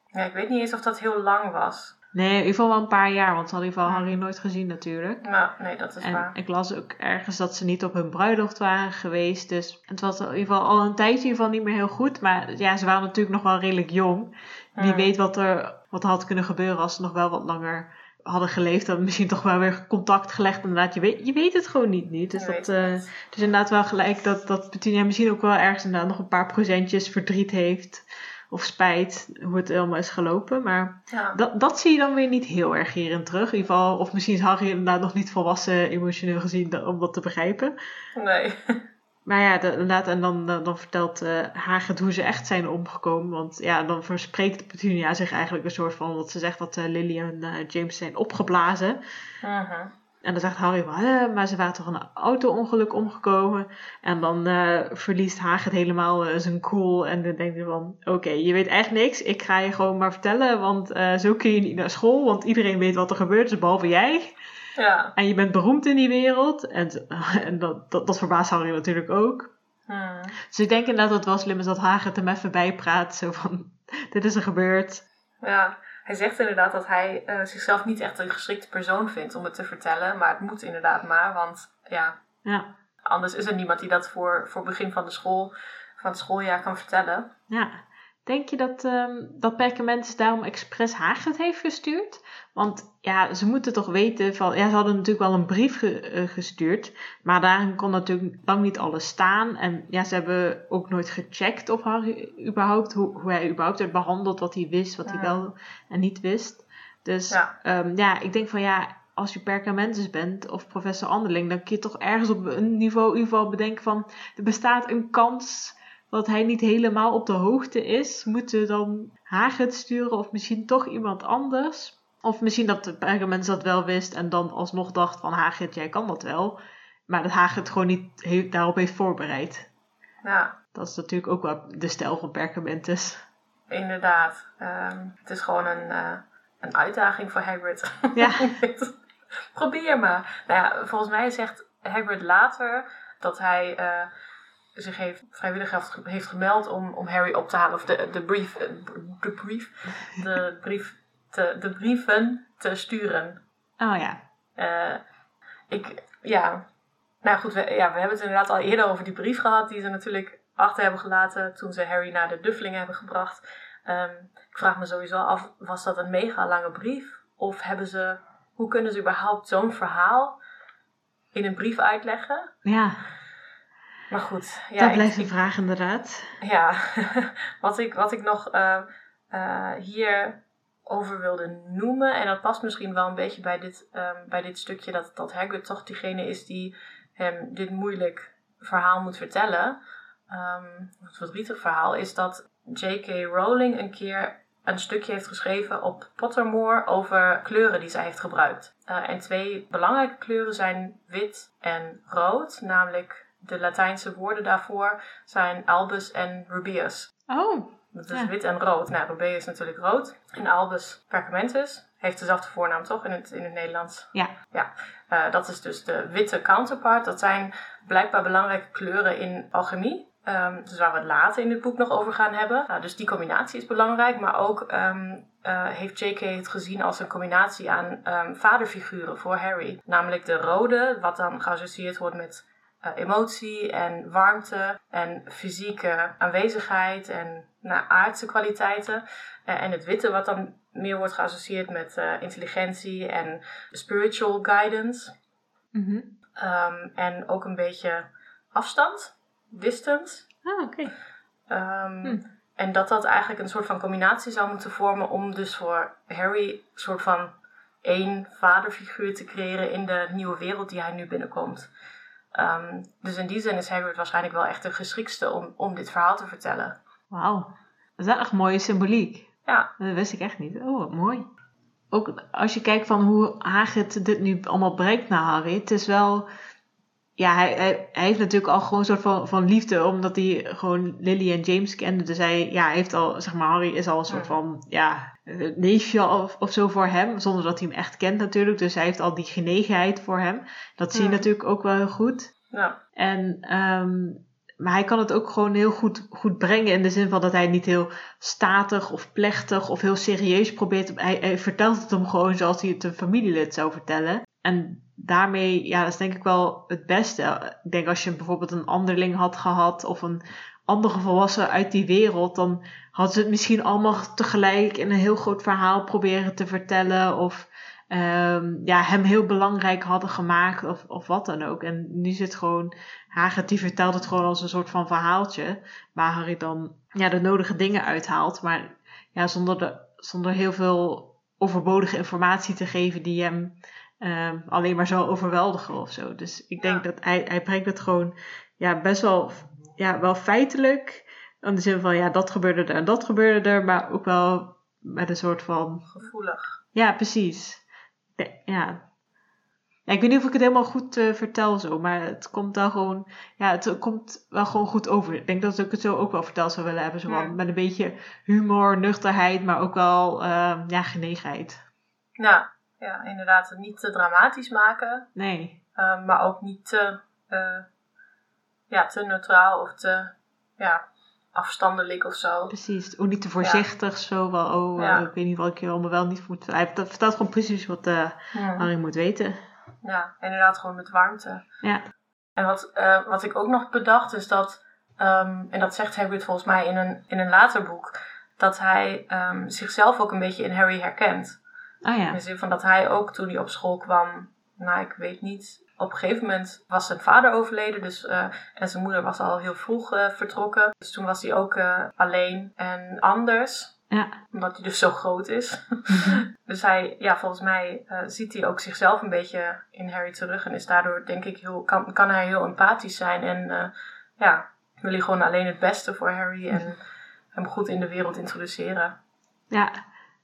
A: Ja, ik weet niet eens of dat heel lang was.
B: Nee, in ieder geval wel een paar jaar, want ze hadden in ieder geval Harry nooit gezien natuurlijk.
A: Nou, nee, dat is
B: en
A: waar.
B: ik las ook ergens dat ze niet op hun bruiloft waren geweest. Dus het was in ieder geval al een tijdje in ieder geval niet meer heel goed. Maar ja, ze waren natuurlijk nog wel redelijk jong. Wie weet wat er, wat er had kunnen gebeuren als ze nog wel wat langer hadden geleefd. Dan misschien toch wel weer contact gelegd. Inderdaad, je weet, je weet het gewoon niet. niet. Dus, dat, uh, dus inderdaad wel gelijk dat, dat Petunia misschien ook wel ergens inderdaad nog een paar procentjes verdriet heeft. of spijt hoe het allemaal is gelopen. Maar
A: Ja.
B: dat, dat zie je dan weer niet heel erg hierin terug. In ieder geval, of misschien is Harry inderdaad nog niet volwassen emotioneel gezien om dat te begrijpen.
A: Nee.
B: Maar ja, de- inderdaad, en dan, dan, vertelt Hagrid hoe ze echt zijn omgekomen. Want ja, dan verspreekt Petunia zich eigenlijk een soort van... Dat ze zegt dat eh, Lily en eh, James zijn opgeblazen.
A: Mhm.
B: En dan zegt Harry van, "Hè, maar ze waren toch een auto-ongeluk omgekomen. En dan eh, verliest Hagrid helemaal eh, zijn cool. En dan denkt hij van, oké, je weet echt niks. Ik ga je gewoon maar vertellen, want eh, zo kun je niet naar school. Want iedereen weet wat er gebeurt, is behalve jij.
A: Ja.
B: En je bent beroemd in die wereld. En, [LAUGHS] en dat, dat, dat verbaast Harry natuurlijk ook.
A: Hmm.
B: Dus ik denk inderdaad dat het wel slim is dat Hagrid hem even bijpraat. Zo van, [LAUGHS] dit is er gebeurd.
A: Ja, hij zegt inderdaad dat hij eh, zichzelf niet echt een geschikte persoon vindt om het te vertellen. Maar het moet inderdaad maar, want ja,
B: Ja,
A: anders is er niemand die dat voor, voor begin van, de school, van het schooljaar kan vertellen.
B: ja. Denk je dat, ehm dat Perkamentus daarom expres Hagrid heeft gestuurd? Want ja, ze moeten toch weten van... Ja, ze hadden natuurlijk wel een brief ge- eh, gestuurd. Maar daarin kon natuurlijk lang niet alles staan. En ja, ze hebben ook nooit gecheckt of Harry überhaupt... Hoe, hoe hij überhaupt werd behandeld, wat hij wist, wat hij wel en niet wist. Dus
A: Ja.
B: ja, ja ik denk van ja... Als je Perkamentus bent of professor Anderling... dan kun je toch ergens op een niveau in ieder geval bedenken van... Er bestaat een kans dat hij niet helemaal op de hoogte is, moeten we dan Hagrid sturen of misschien toch iemand anders? Of misschien dat de Pergamens dat wel wist en dan alsnog dacht van Hagrid, jij kan dat wel. Maar dat Hagrid gewoon niet daarop heeft voorbereid.
A: Ja,
B: Dat is natuurlijk ook wel de stijl van Pergamentus.
A: inderdaad. Ehm, het is gewoon een, eh, een uitdaging voor Hagrid.
B: Ja. [LAUGHS]
A: Probeer maar. Nou ja, volgens mij zegt Hagrid later dat hij eh, zich heeft, vrijwillig heeft, heeft gemeld om, om Harry op te halen. Of de, de brief, eh, de brief, de brief, te, de brieven te sturen.
B: Oh ja.
A: Eh, ik, ja, nou goed, we, ja, we hebben het inderdaad al eerder over die brief gehad, die ze natuurlijk achter hebben gelaten toen ze Harry naar de Duffelingen hebben gebracht. Ehm, ik vraag me sowieso af, was dat een mega lange brief? Of hebben ze, hoe kunnen ze überhaupt zo'n verhaal in een brief uitleggen?
B: Ja,
A: Maar goed, ja,
B: dat blijft een vraag inderdaad.
A: ja, [LAUGHS] wat ik, wat ik nog eh, hier over wilde noemen, en dat past misschien wel een beetje bij dit, ehm, bij dit stukje, dat, dat Hagrid toch diegene is die hem dit moeilijk verhaal moet vertellen. Ehm het verdrietig verhaal is dat J.K. Rowling een keer een stukje heeft geschreven op Pottermore over kleuren die zij heeft gebruikt. Eh, en twee belangrijke kleuren zijn wit en rood, namelijk de Latijnse woorden daarvoor zijn albus en rubeus.
B: Oh,
A: Dat is
B: Ja.
A: wit en rood. Nou, rubeus is natuurlijk rood. En albus pergamentus heeft dezelfde voornaam toch in het, in het Nederlands?
B: Ja.
A: Ja, Eh, dat is dus de witte counterpart. Dat zijn blijkbaar belangrijke kleuren in alchemie. Ehm, dus waar we het later in dit boek nog over gaan hebben. Nou, dus die combinatie is belangrijk. Maar ook ehm, eh, heeft J.K. het gezien als een combinatie aan ehm, vaderfiguren voor Harry. Namelijk de rode, wat dan geassocieerd wordt met emotie en warmte en fysieke aanwezigheid en nou, aardse kwaliteiten. Eh, en het witte, wat dan meer wordt geassocieerd met eh, intelligentie en spiritual guidance.
B: mhm.
A: Ehm, en ook een beetje afstand, distance.
B: Ah, oké.
A: Ehm,
B: Hm.
A: En dat dat eigenlijk een soort van combinatie zou moeten vormen om dus voor Harry een soort van één vaderfiguur te creëren in de nieuwe wereld die hij nu binnenkomt. Ehm, dus in die zin is Hagrid waarschijnlijk wel echt de geschikste om, om dit verhaal te vertellen.
B: Wauw. Dat is wel echt mooie symboliek.
A: Ja,
B: Dat wist ik echt niet. Oh, wat mooi. Ook als je kijkt van hoe Hagrid dit nu allemaal brengt naar Harry. Het is wel... Ja, hij, hij, hij heeft natuurlijk al gewoon een soort van, van liefde. Omdat hij gewoon Lily en James kende. Dus hij, ja, heeft al, zeg maar, Harry is al een soort
A: Ja.
B: van, ja, neefje of, of zo voor hem. Zonder dat hij hem echt kent natuurlijk. Dus hij heeft al die genegenheid voor hem. Dat zie je
A: Ja.
B: natuurlijk ook wel heel goed.
A: nou,
B: En, ehm, maar hij kan het ook gewoon heel goed, goed brengen in de zin van dat hij niet heel statig of plechtig of heel serieus probeert. Hij, hij vertelt het hem gewoon zoals hij het een familielid zou vertellen. En daarmee, ja, dat is denk ik wel het beste. Ik denk als je bijvoorbeeld een anderling had gehad of een andere volwassen uit die wereld, dan hadden ze het misschien allemaal tegelijk in een heel groot verhaal proberen te vertellen. Of ehm, ja, hem heel belangrijk hadden gemaakt of, of wat dan ook. En nu zit gewoon, Hagrid die vertelt het gewoon als een soort van verhaaltje, waar Harry dan ja, de nodige dingen uithaalt, maar ja, zonder, de, zonder heel veel overbodige informatie te geven die hem ehm, alleen maar zou overweldigen of zo. Dus ik denk dat hij, hij brengt het gewoon ja, best wel, ja, wel feitelijk. In de zin van, ja, dat gebeurde er en dat gebeurde er, maar ook wel met een soort van...
A: Gevoelig.
B: Ja, precies. Ja. ja ik weet niet of ik het helemaal goed uh, vertel zo, maar het komt wel gewoon, ja, het komt wel gewoon goed over. Ik denk dat ik het zo ook wel verteld zou willen hebben, zo ja. met een beetje humor, nuchterheid, maar ook wel, uh, ja, genegenheid.
A: Ja, ja, inderdaad, niet te dramatisch maken.
B: Nee.
A: Uh, maar ook niet te, ja, te neutraal of te, ja, afstandelijk of zo.
B: Precies, ook niet te voorzichtig ja. zo. Wel, oh, ja. uh, ik weet niet wat ik hier allemaal wel niet moet. Hij vertelt gewoon precies wat uh, hmm. Harry moet weten.
A: Ja, inderdaad, gewoon met warmte.
B: Ja.
A: En wat, wat ik ook nog bedacht is dat, um, en dat zegt Hagrid volgens mij in een, in een later boek, dat hij um, zichzelf ook een beetje in Harry herkent.
B: Oh ja.
A: In de zin van dat hij ook toen hij op school kwam, nou ik weet niet, op een gegeven moment was zijn vader overleden. Dus, uh, en zijn moeder was al heel vroeg uh, vertrokken. Dus toen was hij ook uh, alleen en anders.
B: Ja.
A: Omdat hij dus zo groot is. [LAUGHS] [LAUGHS] Dus hij, ja, volgens mij ziet hij ook zichzelf een beetje in Harry terug. En is daardoor, denk ik, heel, kan, kan hij heel empathisch zijn. En ja, wil hij gewoon alleen het beste voor Harry. En hem goed in de wereld introduceren.
B: Ja,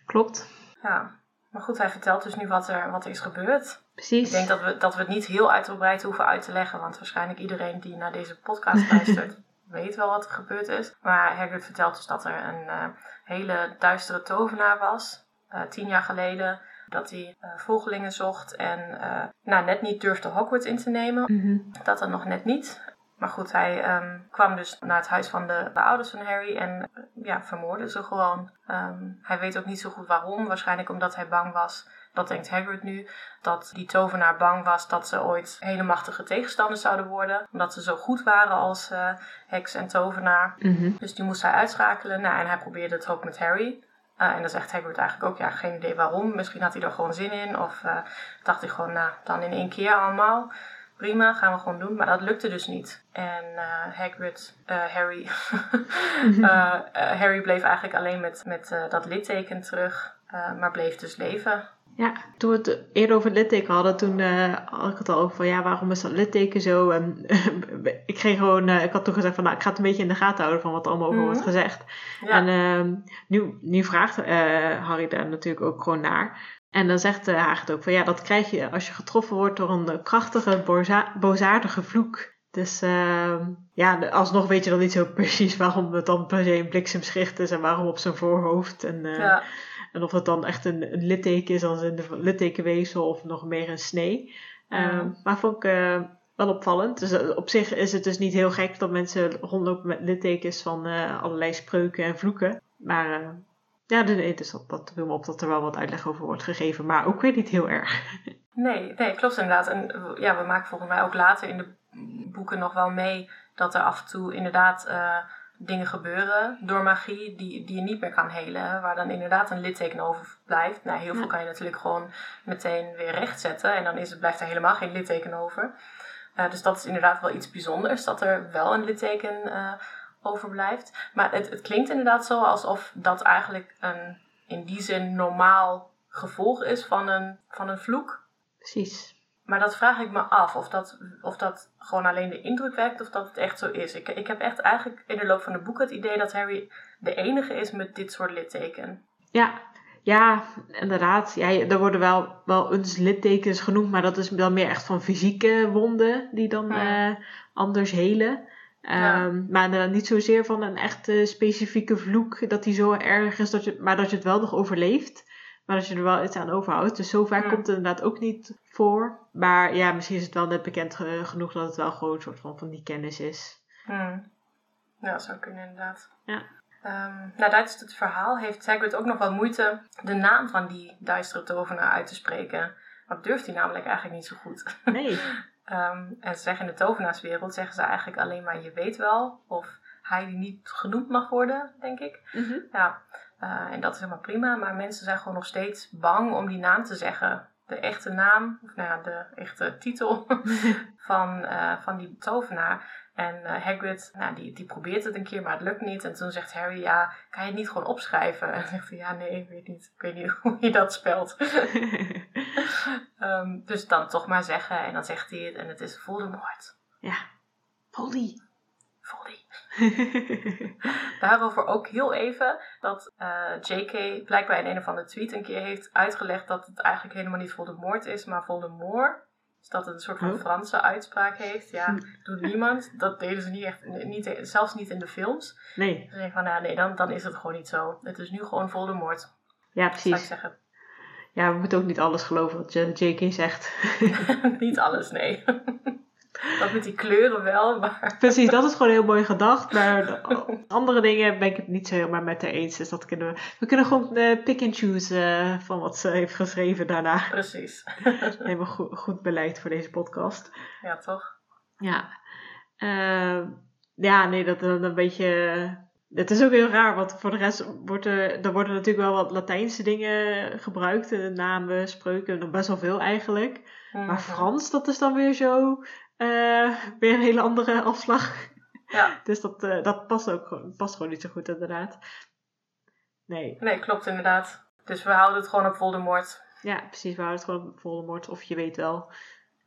B: klopt.
A: Ja. Maar goed, hij vertelt dus nu wat er, wat er is gebeurd.
B: Precies.
A: Ik denk dat we, dat we het niet heel uitgebreid hoeven uit te leggen. Want waarschijnlijk iedereen die naar deze podcast [LAUGHS] luistert, weet wel wat er gebeurd is. Maar Hagrid vertelt dus dat er een uh, hele duistere tovenaar was. Uh, tien jaar geleden. Dat hij uh, volgelingen zocht en nou, net niet durfde Hogwarts in te nemen.
B: Mm -hmm.
A: Dat dan nog net niet. Maar goed, hij um, kwam dus naar het huis van de, de ouders van Harry en ja, vermoordde ze gewoon. Um, hij weet ook niet zo goed waarom. Waarschijnlijk omdat hij bang was, dat denkt Hagrid nu, dat die tovenaar bang was dat ze ooit hele machtige tegenstanders zouden worden. Omdat ze zo goed waren als uh, heks en tovenaar.
B: Mm -hmm.
A: Dus die moest hij uitschakelen. Nou, en hij probeerde het ook met Harry. Uh, en dan zegt Hagrid eigenlijk ook, ja, geen idee waarom. Misschien had hij er gewoon zin in. Of uh, dacht hij gewoon, nou, dan in één keer allemaal prima, gaan we gewoon doen. Maar dat lukte dus niet. En uh, Hagrid, uh, Harry, uh, [LAUGHS] Harry bleef eigenlijk alleen met, met dat litteken terug, maar bleef dus leven.
B: Ja, toen we het eerder over het litteken hadden, toen had ik het al over van ja, waarom is dat litteken zo? En [LAUGHS] ik ging gewoon, ik had toen gezegd van nou, ik ga het een beetje in de gaten houden van wat er allemaal over mm -hmm. wordt gezegd.
A: Ja.
B: En ehm, nu, nu vraagt Harry daar natuurlijk ook gewoon naar. En dan zegt uh, Hagrid ook van ja, dat krijg je als je getroffen wordt door een krachtige, boza- boosaardige vloek. Dus uh, ja, alsnog weet je dan niet zo precies waarom het dan per se een bliksemschicht is en waarom op zijn voorhoofd. En, uh,
A: ja.
B: en of het dan echt een, een litteken is als in de littekenweefsel of nog meer een snee.
A: Mm.
B: Maar vond ik wel opvallend. Dus op zich is het dus niet heel gek dat mensen rondlopen met littekens van allerlei spreuken en vloeken. Maar ja, dus dat, dat viel me op dat er wel wat uitleg over wordt gegeven, maar ook weer niet heel erg. [LAUGHS]
A: Nee, nee, klopt inderdaad. En ja, we maken volgens mij ook later in de boeken nog wel mee dat er af en toe inderdaad uh, dingen gebeuren door magie die, die je niet meer kan helen. Waar dan inderdaad een litteken over blijft. Nou, heel veel kan je natuurlijk gewoon meteen weer rechtzetten en dan is het, blijft er helemaal geen litteken over. Uh, dus dat is inderdaad wel iets bijzonders, dat er wel een litteken uh, overblijft. Maar het, het klinkt inderdaad zo alsof dat eigenlijk een in die zin normaal gevolg is van een, van een vloek.
B: Precies.
A: Maar dat vraag ik me af, of dat, of dat gewoon alleen de indruk wekt of dat het echt zo is. Ik, ik heb echt eigenlijk in de loop van de boeken het idee dat Harry de enige is met dit soort litteken.
B: Ja, ja, inderdaad. Ja, er worden wel, wel eens littekens genoemd, maar dat is wel meer echt van fysieke wonden die dan
A: Ja.
B: eh, anders helen. Ehm, Maar inderdaad niet zozeer van een echte specifieke vloek dat die zo erg is, dat je, maar dat je het wel nog overleeft. Maar dat je er wel iets aan overhoudt. Dus zo vaak komt het inderdaad ook niet voor. Maar ja, misschien is het wel net bekend ge- genoeg dat het wel gewoon een soort van, van die kennis is.
A: Hmm. Ja, dat zou kunnen inderdaad.
B: Ja.
A: Ehm, nou, tijdens het verhaal heeft Hagrid ook nog wel moeite de naam van die duistere tovenaar uit te spreken. Dat durft hij namelijk eigenlijk niet zo goed.
B: Nee. [LAUGHS]
A: Ehm, en ze zeggen in de tovenaarswereld zeggen ze eigenlijk alleen maar je weet wel. Of hij die niet genoemd mag worden, denk ik. Ja, eh, en dat is helemaal prima. Maar mensen zijn gewoon nog steeds bang om die naam te zeggen de echte naam, of nou ja, de echte titel [LAUGHS] van, eh, van die tovenaar. En eh, Hagrid, nou, die, die probeert het een keer, maar het lukt niet. En toen zegt Harry, ja, kan je het niet gewoon opschrijven? [LAUGHS] En zegt hij, ja, nee, ik weet niet. Ik weet niet [LAUGHS] hoe je dat spelt. [LAUGHS] Ehm, dus dan toch maar zeggen. En dan zegt hij het en het is Voldemort.
B: ja, Polly.
A: Voldy. Daarover ook heel even dat eh, JK blijkbaar in een of andere tweet een keer heeft uitgelegd dat het eigenlijk helemaal niet Voldemort is, maar Voldemort. Dus dat het een soort van
B: Oh.
A: Franse uitspraak heeft. Ja, doet niemand. Dat deden ze niet echt, niet, zelfs niet in de films.
B: Nee,
A: Ze zeggen van, nou nee, dan, dan is het gewoon niet zo. Het is nu gewoon Voldemort,
B: ja,
A: zou ik
B: precies.
A: zeggen.
B: Ja, we moeten ook niet alles geloven wat JK zegt. [LAUGHS]
A: niet alles, nee. [LAUGHS] dat met die kleuren wel, maar...
B: Precies, dat is gewoon heel mooi gedacht. Maar de andere dingen ben ik het niet zo helemaal met haar eens. Dus dat kunnen we. We kunnen gewoon eh, pick and choose eh, van wat ze heeft geschreven daarna.
A: Precies. [LAUGHS]
B: Helemaal goed, goed beleid voor deze podcast.
A: ja, toch?
B: Ja. Eh, ja, nee, dat dat een beetje. Het is ook heel raar, want voor de rest wordt er, er worden natuurlijk wel wat Latijnse dingen gebruikt. eh, Namen, spreuken, nog best wel veel eigenlijk.
A: Mhm.
B: Maar Frans, dat is dan weer zo. Eh, weer een hele andere afslag.
A: Ja. [LAUGHS]
B: Dus dat, eh, dat past ook gewoon, past gewoon niet zo goed, inderdaad. Nee,
A: Nee, klopt inderdaad. Dus we houden het gewoon op Voldemort.
B: ja, precies. We houden het gewoon op Voldemort, of je weet wel.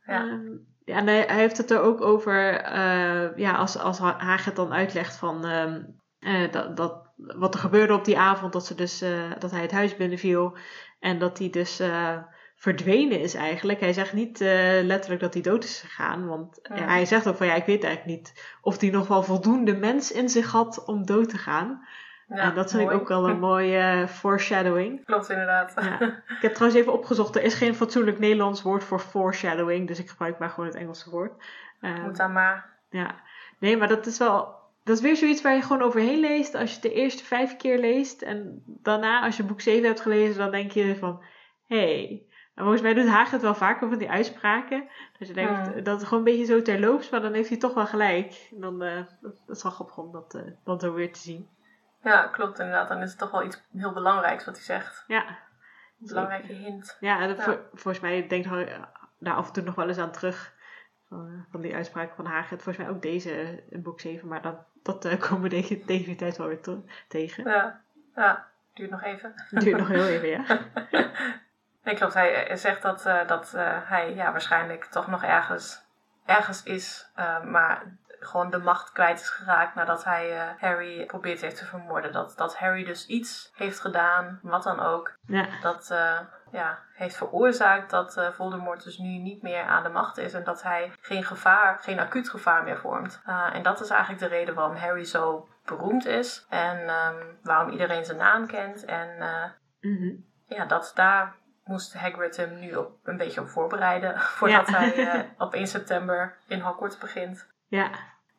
A: Ja.
B: Ehm, ja, en hij, hij heeft het er ook over, eh, ja, als, als Hagrid dan uitlegt van ehm, eh, dat, dat, wat er gebeurde op die avond, dat, ze dus, dat hij het huis binnenviel en dat hij dus eh, verdwenen is eigenlijk. Hij zegt niet eh, letterlijk dat hij dood is gegaan, want
A: Ja.
B: ja, hij zegt ook van ja, ik weet eigenlijk niet of hij nog wel voldoende mens in zich had om dood te gaan.
A: Ja,
B: en dat vind ik ook wel een [LAUGHS] mooie eh, foreshadowing.
A: Klopt inderdaad. [LAUGHS]
B: Ik heb trouwens even opgezocht, er is geen fatsoenlijk Nederlands woord voor foreshadowing, dus ik gebruik maar gewoon het Engelse woord. Eh,
A: Moet dan maar.
B: ja, nee, maar dat is wel, dat is weer zoiets waar je gewoon overheen leest als je het de eerste vijf keer leest. En daarna, als je boek 7 hebt gelezen, dan denk je van, hé. Hey. En volgens mij doet Haag het wel vaker van die uitspraken. Dat je denkt, dat het gewoon een beetje zo terloops, maar dan heeft hij toch wel gelijk. En dan, eh, dat, is wel grappig om dat eh, dan zo weer te zien.
A: Ja, klopt inderdaad. Dan is het toch wel iets heel belangrijks wat hij zegt.
B: Ja,
A: Een belangrijke hint.
B: Ja, en
A: Ja.
B: vol- volgens mij denkt Harry daar af en toe nog wel eens aan terug. Van, eh, van die uitspraken van Hagen. Volgens mij ook deze in boek 7, maar dat, dat eh, [LAUGHS] komen we tegen, tegen die tijd wel weer te- tegen.
A: Ja, ja. Duurt nog even.
B: Duurt nog [LAUGHS] heel even, ja. [LAUGHS]
A: Nee, klopt. Hij eh, zegt dat, eh, dat eh, hij ja, waarschijnlijk toch nog ergens, ergens is. maar gewoon de macht kwijt is geraakt nadat hij Harry geprobeerd heeft te vermoorden. Dat, dat Harry dus iets heeft gedaan, wat dan ook,
B: Ja,
A: dat ja, heeft veroorzaakt dat Voldemort dus nu niet meer aan de macht is. En dat hij geen gevaar, geen acuut gevaar meer vormt. En dat is eigenlijk de reden waarom Harry zo beroemd is. En ehm, waarom iedereen zijn naam kent. En
B: mhm.
A: ja, dat daar moest Hagrid hem nu op, een beetje op voorbereiden. [LAUGHS] Voordat
B: Ja.
A: hij eh, [LAUGHS] op 1 september in Hogwarts begint.
B: ja.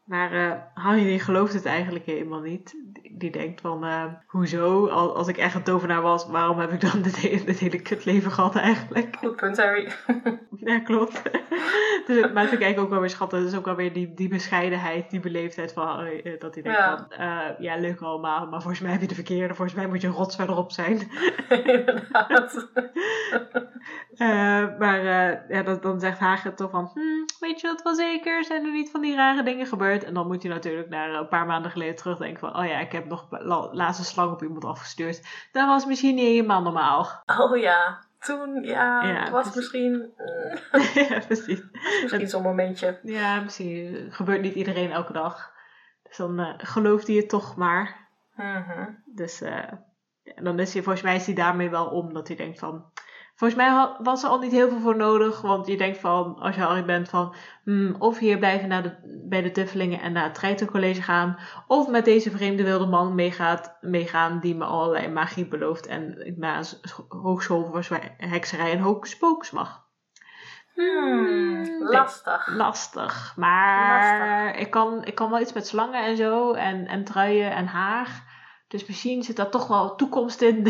B: Maar eh, Harry gelooft het eigenlijk helemaal niet. Die, denkt van, eh, hoezo? Al, als ik echt een tovenaar was, waarom heb ik dan dit, hele- dit hele kutleven gehad eigenlijk?
A: Goed punt, Harry. [LAUGHS]
B: Ja, klopt. [LAUGHS] dus, maar dat vind ik eigenlijk ook wel weer schattig. Is ook wel weer die, die bescheidenheid, die beleefdheid van Harry. eh, Dat hij denkt
A: Ja.
B: van, eh, ja, leuk allemaal, maar volgens mij heb je de verkeerde. Volgens mij moet je een rots verderop zijn. [LAUGHS]
A: Inderdaad.
B: Maar ja, dat, dan zegt Hagen toch van, hm, weet je dat wel zeker? Zijn er niet van die rare dingen gebeurd? En dan moet hij natuurlijk naar een paar maanden geleden terugdenken van, oh ja, ik heb nog la- laatste slang op iemand afgestuurd. Dat was misschien niet helemaal normaal.
A: Oh ja, toen, ja,
B: Ja,
A: het was
B: precies.
A: misschien, [LAUGHS]
B: ja, precies. [LAUGHS]
A: misschien zo'n momentje.
B: Ja, misschien gebeurt niet iedereen elke dag. Dus dan eh, gelooft hij het toch maar.
A: Mhm.
B: Dus eh, ja, dan is hij, volgens mij is hij daarmee wel om. Dat hij denkt van... Volgens mij was er al niet heel veel voor nodig. Want je denkt van, als je Harry bent van... hmm, of hier blijven naar de, bij de Tuffelingen en naar het Treitercollege gaan. Of met deze vreemde wilde man meegaat, meegaan die me allerlei magie belooft. En ik naar een hogeschool voor hekserij en hocus pocus mag.
A: Hmm,
B: nee.
A: lastig.
B: Lastig. Maar Ik, kan, ik kan wel iets met slangen en zo. En, en truien en haar. Dus misschien zit daar toch wel toekomst in. [LAUGHS]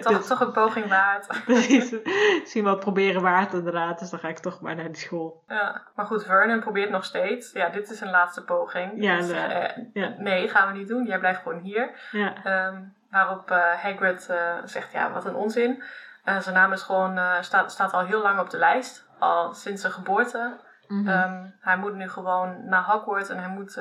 A: Toch,
B: Dus
A: toch een poging waard. [LAUGHS]
B: precies. misschien wel proberen waard inderdaad. Dus dan ga ik toch maar naar die school.
A: Ja, maar goed, Vernon probeert nog steeds. Ja, dit is een laatste poging.
B: Ja,
A: Dus, eh,
B: Ja.
A: Nee, gaan we niet doen. Jij blijft gewoon hier.
B: Ja.
A: Ehm, waarop eh, Hagrid eh, zegt, ja, wat een onzin. Zijn naam is gewoon, staat, staat al heel lang op de lijst. Al sinds zijn geboorte.
B: Mhm.
A: Ehm, hij moet nu gewoon naar Hogwarts en hij moet...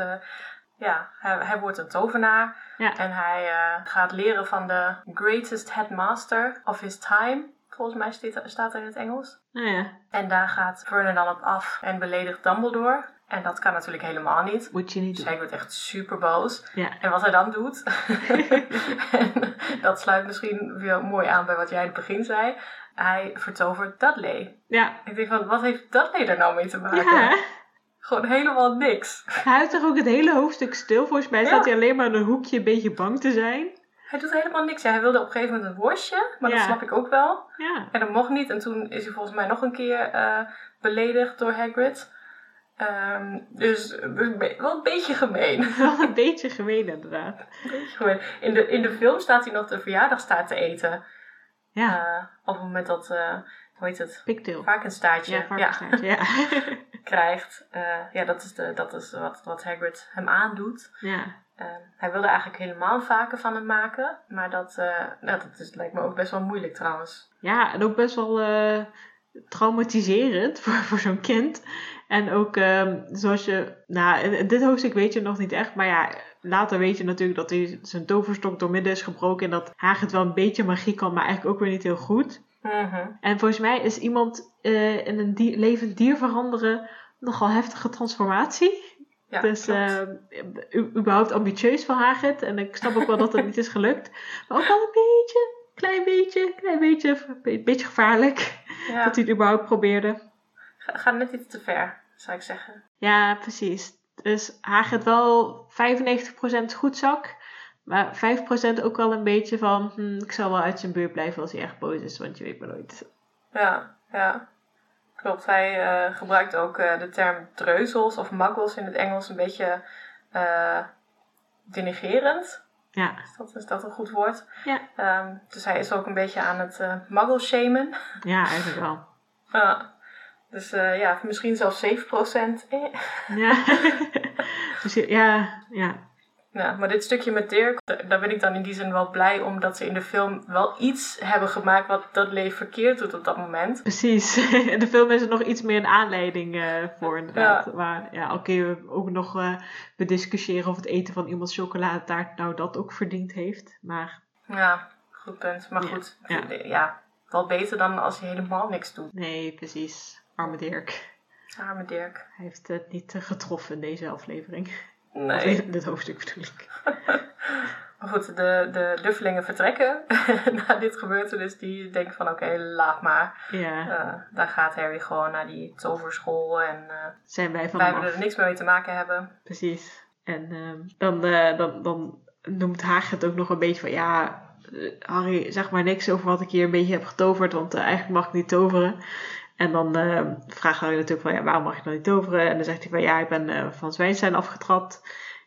A: ja, hij, hij wordt een tovenaar.
B: Ja.
A: En hij eh, gaat leren van de greatest headmaster of his time. Volgens mij staat, staat er in het Engels.
B: Nou ja,
A: En daar gaat Vernon dan op af en beledigt Dumbledore. En dat kan natuurlijk helemaal niet.
B: moet je niet
A: Dus
B: doen.
A: hij wordt echt super boos.
B: Ja.
A: En wat hij dan doet, [LAUGHS] en dat sluit misschien weer mooi aan bij wat jij in het begin zei. Hij vertovert Dudley.
B: Ja.
A: Ik denk van, wat heeft Dudley er nou mee te maken?
B: Ja,
A: Gewoon helemaal niks.
B: hij houdt toch ook het hele hoofdstuk stil. Volgens mij
A: Ja.
B: staat hij alleen maar in een hoekje een beetje bang te zijn.
A: Hij doet helemaal niks. Ja, hij wilde op een gegeven moment een worstje, maar
B: Ja.
A: dat snap ik ook wel.
B: Ja.
A: En dat mocht niet. En toen is hij volgens mij nog een keer eh, beledigd door Hagrid. Ehm, dus wel een beetje gemeen. [LAUGHS]
B: Wel een beetje gemeen inderdaad.
A: Een beetje gemeen. In de, in de film staat hij nog de verjaardagstaart te eten.
B: Ja,
A: Eh, op het moment dat, eh, hoe heet het, varkenstaartje
B: Ja, varkensstaartje, ja. [LAUGHS]
A: krijgt. Eh, ja, dat is, de, dat is wat, wat Hagrid hem aandoet.
B: ja.
A: Eh, hij wilde eigenlijk helemaal vaker van hem maken. Maar dat, nou, dat is, lijkt me ook best wel moeilijk trouwens.
B: Ja, en ook best wel eh, traumatiserend voor, voor zo'n kind. En ook ehm, zoals je, nou, dit hoofdstuk weet je nog niet echt, maar ja, later weet je natuurlijk dat hij zijn toverstok doormidden is gebroken en dat Hagrid wel een beetje magie kan, maar eigenlijk ook weer niet heel goed.
A: Mhm.
B: En volgens mij is iemand eh, in een dier- levend dier veranderen nogal heftige transformatie.
A: Ja,
B: dus
A: klopt.
B: eh, u- überhaupt ambitieus van Hagrid. En ik snap ook wel dat het niet is gelukt. Maar ook wel een beetje, klein beetje, klein beetje, een beetje gevaarlijk.
A: ja.
B: Dat hij het überhaupt probeerde.
A: Ga, ga net iets te ver, zou ik zeggen.
B: Ja, precies. Dus Hagrid wel 95% goed zak. Maar 5% ook wel een beetje van... hm, ik zal wel uit zijn buurt blijven als hij echt boos is. Want je weet maar nooit.
A: Ja, ja. Klopt. Hij eh, gebruikt ook eh, de term dreuzels of muggles in het Engels een beetje eh denigerend.
B: Ja,
A: Is dat, is dat een goed woord?
B: Ja.
A: Ehm, dus hij is ook een beetje aan het eh muggle shamen.
B: ja eigenlijk wel. [LAUGHS]
A: Ja. dus ja, misschien zelfs 7%. Eh.
B: Ja, [LAUGHS] dus ja, ja, ja.
A: Ja, maar dit stukje met Dirk, da- daar ben ik dan in die zin wel blij omdat ze in de film wel iets hebben gemaakt wat Dudley verkeerd doet op dat moment.
B: Precies. [LAUGHS] In de film is er nog iets meer een aanleiding eh, voor inderdaad. Maar ja, kun je ook nog eh bediscussiëren of het eten van iemands chocoladetaart nou dat ook verdiend heeft. Maar
A: Ja, goed punt. Maar
B: Ja,
A: goed,
B: ja.
A: ja. wel beter dan als hij helemaal niks doet.
B: nee, precies. Arme Dirk.
A: Arme Dirk.
B: Hij heeft het niet eh, getroffen in deze aflevering. Of
A: Nee.
B: in [LAUGHS] dit hoofdstuk bedoel ik. [LAUGHS]
A: Maar goed, de, de duffelingen vertrekken [LAUGHS] na dit gebeurtenis. Die denken van oké, laat maar.
B: Ja,
A: Eh dan gaat Harry gewoon naar die toverschool. En eh,
B: zijn wij van
A: wij er niks meer mee te maken hebben.
B: Precies. En ehm, dan, eh, dan, dan noemt Haag het ook nog een beetje van ja, Harry, zeg maar niks over wat ik hier een beetje heb getoverd, want eigenlijk mag ik niet toveren. En dan eh, vraagt Harry natuurlijk van ja, waarom mag je dan niet toveren? En dan zegt hij van ja, ik ben eh, van Zwijnstein afgetrapt.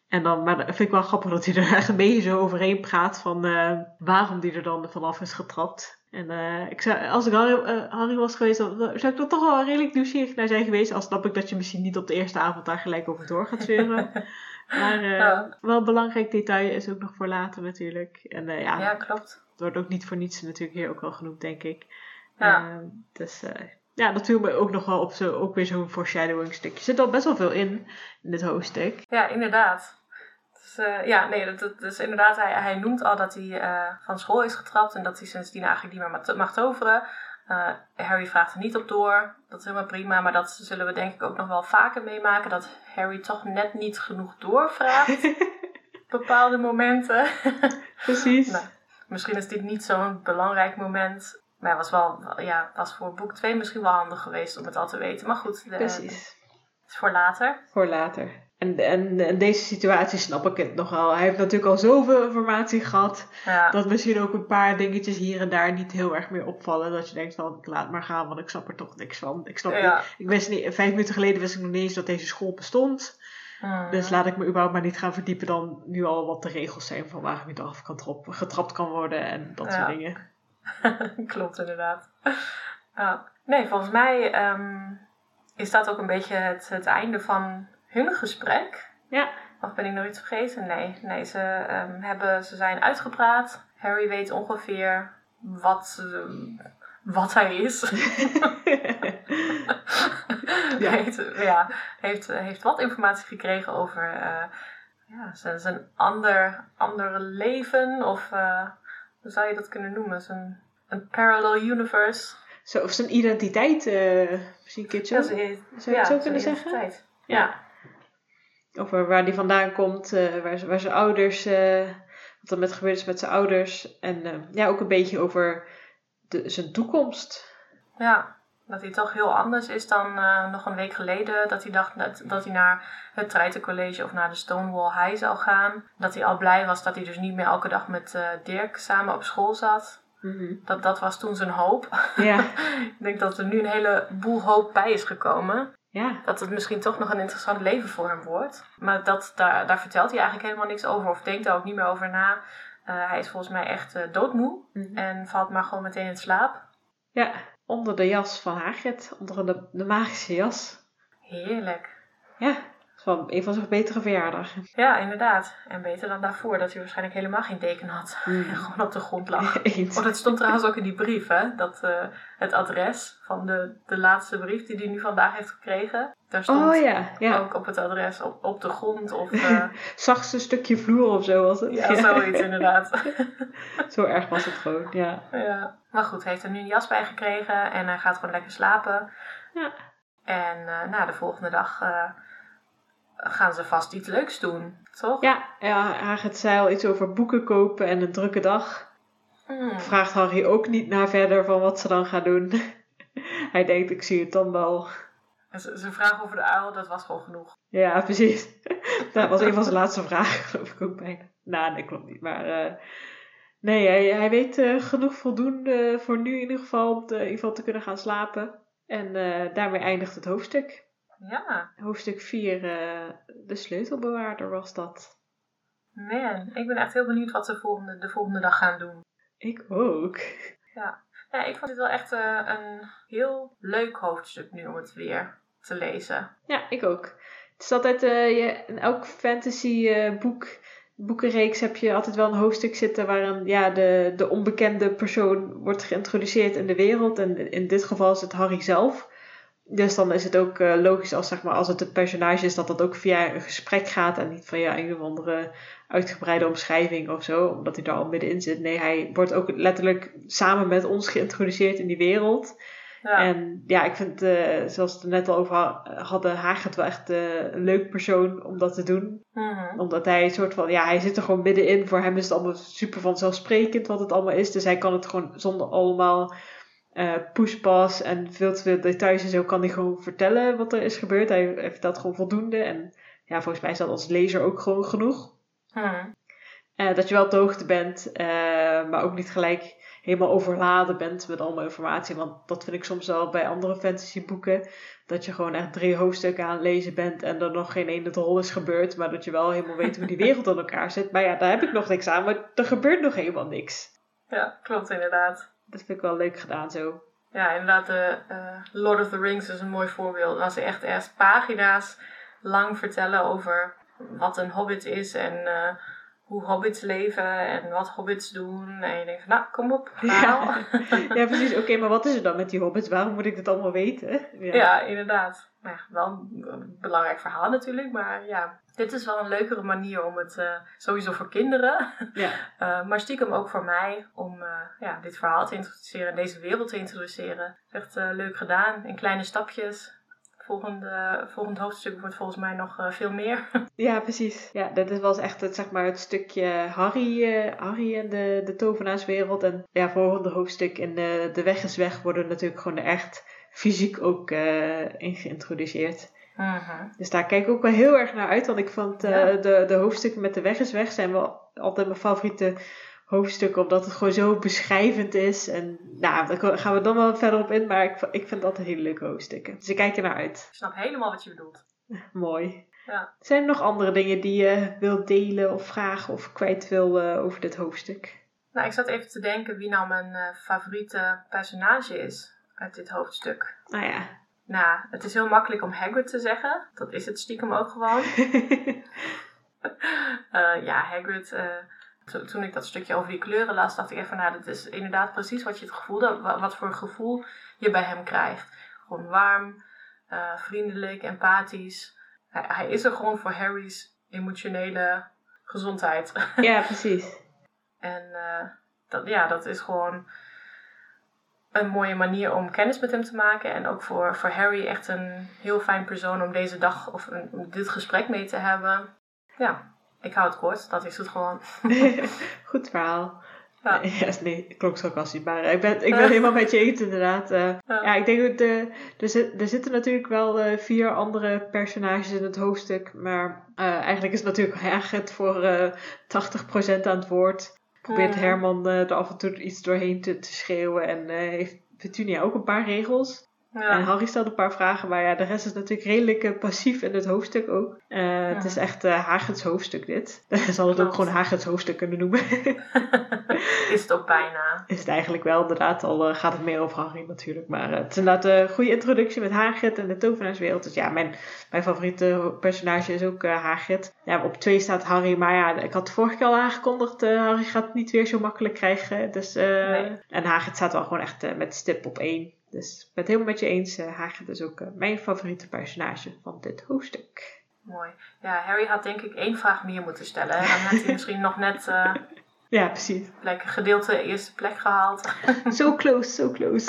B: En dan, maar dat vind ik wel grappig dat hij er [LAUGHS] echt een beetje zo overheen praat van eh, waarom die er dan vanaf is getrapt. En ik zou, als ik Harry, Harry was geweest, dan zou ik er toch wel redelijk nieuwsgierig naar zijn geweest. Al snap ik dat je misschien niet op de eerste avond daar gelijk over door gaat zeuren. [LAUGHS] maar
A: Ja.
B: wel een belangrijk detail is ook nog voor later natuurlijk. En ja,
A: Ja, klopt.
B: het wordt ook niet voor niets natuurlijk hier ook wel genoemd, denk ik.
A: Ja.
B: Ehm, dus ja, dat viel me ook nog wel op zo, ook weer zo'n foreshadowing stukje. Zit al best wel veel in, in dit hoofdstuk.
A: Ja, inderdaad. Dus, eh, ja, nee, dat, dat, dus inderdaad, hij, hij noemt al dat hij eh, van school is getrapt en dat hij sindsdien eigenlijk niet meer ma- mag toveren. Eh, Harry vraagt er niet op door. Dat is helemaal prima, maar dat zullen we denk ik ook nog wel vaker meemaken. Dat Harry toch net niet genoeg doorvraagt [LAUGHS] bepaalde momenten.
B: Precies.
A: Nou, misschien is dit niet zo'n belangrijk moment. Maar het was wel, ja, was voor boek 2 misschien wel handig geweest om het al te weten. Maar goed, de,
B: Precies.
A: is voor later.
B: Voor later. En, en deze situatie snap ik het nogal. Hij heeft natuurlijk al zoveel informatie gehad.
A: Ja,
B: Dat misschien ook een paar dingetjes hier en daar niet heel erg meer opvallen. Dat je denkt van, ik laat maar gaan, want ik snap er toch niks van. Ik snap
A: ja.
B: niet, ik wist niet, vijf minuten geleden wist ik nog niet eens dat deze school bestond.
A: Hmm.
B: Dus laat ik me überhaupt maar niet gaan verdiepen dan nu al wat de regels zijn van waar ik niet af kan trap, getrapt kan worden en dat
A: Ja.
B: soort dingen. [LAUGHS]
A: Klopt, inderdaad. Nee, volgens mij ehm, is dat ook een beetje het, het einde van hun gesprek.
B: Ja.
A: Of ben ik nog iets vergeten? Nee, nee ze, ehm, hebben, ze zijn uitgepraat. Harry weet ongeveer wat, ze- wat hij is. [LAUGHS]
B: Ja.
A: heeft, ja, heeft, heeft wat informatie gekregen over eh, ja, zijn, zijn ander, andere leven. Of eh, hoe zou je dat kunnen noemen? Zijn, een parallel universe.
B: Zo, of zijn identiteit, eh misschien een.
A: Ja,
B: Zou je het zo kunnen zeggen?
A: identiteit.
B: Ja. Over waar hij vandaan komt, eh, waar, zijn ouders, eh, wat er met gebeurd is met zijn ouders. En ja, ook een beetje over de, zijn toekomst.
A: Ja, dat hij toch heel anders is dan eh, nog een week geleden. Dat hij dacht dat, dat hij naar het Treitencollege of naar de Stonewall High zou gaan. Dat hij al blij was dat hij dus niet meer elke dag met eh, Dirk samen op school zat.
B: Mhm.
A: Dat, dat was toen zijn hoop.
B: Ja, [LAUGHS]
A: Ik denk dat er nu een heleboel hoop bij is gekomen.
B: ja,
A: Dat het misschien toch nog een interessant leven voor hem wordt. Maar dat, daar, daar vertelt hij eigenlijk helemaal niks over. Of denkt daar ook niet meer over na. Eh, hij is volgens mij echt doodmoe.
B: Mhm.
A: En valt maar gewoon meteen in slaap.
B: ja. Onder de jas van Hagrid, onder de, de magische jas.
A: Heerlijk.
B: Ja, wel een van zijn betere verjaardagen.
A: Ja, inderdaad. En beter dan daarvoor, dat hij waarschijnlijk helemaal geen deken had. En [LAUGHS] gewoon op de grond lag. [LAUGHS]
B: Eens.
A: Oh, dat stond trouwens ook in die brief, hè? Dat eh, het adres van de, de laatste brief die hij nu vandaag heeft gekregen. Daar stond
B: Oh ja, ja.
A: ook op het adres op, op de grond. Of [LAUGHS] eh,
B: Zachtste stukje vloer of zo was het.
A: ja, zoiets inderdaad.
B: Zo erg was het gewoon, ja.
A: ja. Maar goed, hij heeft er nu een jas bij gekregen en hij gaat gewoon lekker slapen.
B: Ja.
A: En na de volgende dag gaan ze vast iets leuks doen, toch?
B: Ja, ja Hagrid zei al iets over boeken kopen en een drukke dag.
A: Hmm.
B: Vraagt Harry ook niet naar verder van wat ze dan gaan doen. [LAUGHS] Hij denkt, ik zie het dan wel.
A: Zijn vraag over de uil, dat was gewoon genoeg.
B: Ja, precies. [LAUGHS] Dat was een van zijn laatste vragen, [LAUGHS] geloof ik ook bijna. Nou, nee, klopt niet. Maar eh, nee, hij, hij weet eh, genoeg voldoende voor nu in ieder geval om te, in ieder geval te kunnen gaan slapen. En eh, daarmee eindigt het hoofdstuk.
A: Ja,
B: Hoofdstuk 4, eh, de sleutelbewaarder was dat.
A: man. Ik ben echt heel benieuwd wat ze volgende, de volgende dag gaan doen.
B: Ik ook.
A: Ja, ik vond dit wel echt eh, een heel leuk hoofdstuk nu om het weer te lezen.
B: Ja, ik ook. Het is altijd, eh, je, in elk fantasy boek, boekenreeks heb je altijd wel een hoofdstuk zitten waarin ja, de, de onbekende persoon wordt geïntroduceerd in de wereld. En in dit geval is het Harry zelf. Dus dan is het ook eh, logisch als, zeg maar, als het een personage is dat dat ook via een gesprek gaat en niet via een of andere uitgebreide omschrijving of zo, omdat hij daar al middenin zit. Nee, hij wordt ook letterlijk samen met ons geïntroduceerd in die wereld.
A: Ja,
B: En ja, ik vind, eh, zoals we het er net al over ha- hadden, Hagrid wel echt eh, een leuk persoon om dat te doen.
A: Mhm.
B: Omdat hij een soort van, ja, hij zit er gewoon middenin. Voor hem is het allemaal super vanzelfsprekend wat het allemaal is. Dus hij kan het gewoon zonder allemaal eh pushpas en veel te veel details en zo, kan hij gewoon vertellen wat er is gebeurd. Hij, hij vertelt gewoon voldoende. En ja, volgens mij is dat als lezer ook gewoon genoeg. Eh, dat je wel op de hoogte bent, eh, maar ook niet gelijk helemaal overladen bent met allemaal informatie. Want dat vind ik soms wel bij andere fantasyboeken. Dat je gewoon echt drie hoofdstukken aan het lezen bent en er nog geen ene rol is gebeurd. Maar dat je wel helemaal weet hoe die wereld in elkaar zit. Maar ja, daar heb ik nog niks aan, maar er gebeurt nog helemaal niks.
A: ja, klopt inderdaad.
B: Dat vind ik wel leuk gedaan zo.
A: Ja, inderdaad, de eh, Lord of the Rings is een mooi voorbeeld. Als ze echt eerst pagina's lang vertellen over wat een hobbit is en eh, hoe hobbits leven en wat hobbits doen. En je denkt van, nou, kom op, verhaal. [LAUGHS]
B: Ja, precies. Oké, maar wat is er dan met die hobbits? Waarom moet ik dit allemaal weten?
A: Ja, inderdaad. Ja, wel een belangrijk verhaal natuurlijk. Maar ja, dit is wel een leukere manier om het eh, sowieso voor kinderen.
B: Ja. [LAUGHS]
A: eh, maar stiekem ook voor mij om eh, ja, dit verhaal te introduceren en deze wereld te introduceren. Echt leuk gedaan, in kleine stapjes. Volgende, volgend hoofdstuk wordt volgens mij nog veel meer. [LAUGHS]
B: Ja, precies. Ja, dat was echt het, zeg maar, het stukje Harry, Harry en de, de tovenaarswereld. En ja, volgende hoofdstuk in de, de Weg is Weg worden natuurlijk gewoon echt fysiek ook in geïntroduceerd. Dus daar kijk ik ook wel heel erg naar uit. Want ik vond eh,
A: Ja.
B: de, de hoofdstukken met de Weg is Weg zijn wel altijd mijn favoriete hoofdstukken. Omdat het gewoon zo beschrijvend is. En nou, daar gaan we dan wel verder op in. Maar ik, ik vind dat hele leuke hoofdstukken. Dus ik kijk er naar uit.
A: Ik snap helemaal wat je bedoelt. [LAUGHS]
B: Mooi.
A: Ja.
B: Zijn er nog andere dingen die je wilt delen of vragen of kwijt wil eh, over dit hoofdstuk?
A: Nou, ik zat even te denken wie nou mijn eh, favoriete personage is uit dit hoofdstuk.
B: Nou ja.
A: Nou, het is heel makkelijk om Hagrid te zeggen. Dat is het stiekem ook gewoon. [LAUGHS] [LAUGHS] Eh, ja, Hagrid. eh, toen ik dat stukje over die kleuren las, dacht ik even, nou, dat is inderdaad precies wat je het gevoel, dat, wat voor gevoel je bij hem krijgt. Gewoon warm, uh, vriendelijk, empathisch. Hij, hij, is er gewoon voor Harry's emotionele gezondheid.
B: Ja, [LAUGHS] precies.
A: en uh, dat, ja, dat is gewoon een mooie manier om kennis met hem te maken. En ook voor, voor Harry echt een heel fijn persoon om deze dag of een, dit gesprek mee te hebben. Ja, ik hou het kort, dat is het gewoon. [LAUGHS]
B: Goed verhaal. Ja. [LAUGHS] ja nee, klonk sarcastisch, maar ik ben, ik ben helemaal met je eens inderdaad. Uh, ja. ik denk dat de, er, er zitten natuurlijk wel uh, vier andere personages in het hoofdstuk, maar uh, eigenlijk is het natuurlijk Hagrid voor 80% aan het woord. Probeert. Herman er af en toe iets doorheen te, te schreeuwen en heeft Petunia ook een paar regels. En Harry stelt een paar vragen, maar ja, de rest is natuurlijk redelijk uh, passief in het hoofdstuk ook. Uh, Het is echt uh, Hagens hoofdstuk dit. [LAUGHS] Dan zal het ook gewoon Hagens hoofdstuk kunnen noemen. [LAUGHS]
A: is het ook bijna.
B: Is het eigenlijk wel, inderdaad. Al gaat het meer over Harry natuurlijk. Maar het is inderdaad een goede introductie met Hagrid en de tovenaarswereld. Dus ja, mijn, mijn favoriete personage is ook Hagrid. Ja, op twee staat Harry, maar ja, ik had vorige keer al aangekondigd, Harry gaat het niet weer zo makkelijk krijgen. Dus, nee. En Hagrid staat wel gewoon echt met stip op één. Dus ik ben het helemaal met je eens. Uh, Hagrid is ook uh, mijn favoriete personage van dit hoofdstuk.
A: Mooi. Ja, Harry had denk ik één vraag meer moeten stellen. Dan had hij misschien nog net... Uh, [LAUGHS]
B: ja, precies.
A: Lekker gedeelte eerste plek gehaald. [LAUGHS]
B: so close, so close.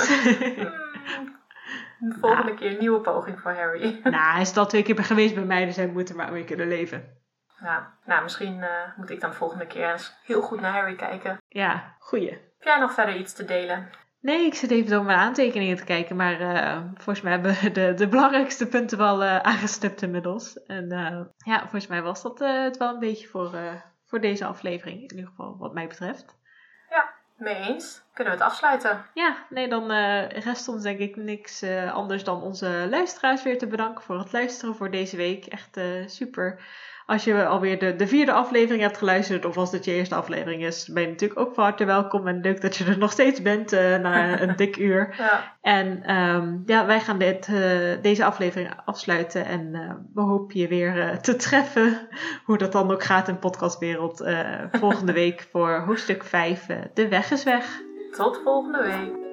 A: De volgende nou. keer een nieuwe poging voor Harry. [LAUGHS]
B: nou, hij is al twee keer geweest bij mij, dus hij moet er maar mee kunnen leven.
A: Ja, nou, misschien moet ik dan de volgende keer eens heel goed naar Harry kijken.
B: Ja, goeie.
A: Heb jij nog verder iets te delen?
B: Nee, ik zit even door mijn aantekeningen te kijken, maar uh, volgens mij hebben we de, de belangrijkste punten wel uh, aangestipt inmiddels. En uh, ja, volgens mij was dat het wel een beetje voor, voor deze aflevering, in ieder geval wat mij betreft.
A: Ja, mee eens. Kunnen we het afsluiten?
B: Ja, nee, dan rest ons denk ik niks anders dan onze luisteraars weer te bedanken voor het luisteren voor deze week. Echt super als je alweer de, de vierde aflevering hebt geluisterd, of als dit je eerste aflevering is, ben je natuurlijk ook van harte welkom. En leuk dat je er nog steeds bent uh, na [LAUGHS] een dik uur.
A: Ja.
B: En um, ja, wij gaan dit, uh, deze aflevering afsluiten. En uh, we hopen je weer te treffen. Hoe dat dan ook gaat in podcastwereld. volgende [LAUGHS] week voor hoofdstuk 5. de weg is weg.
A: Tot volgende week.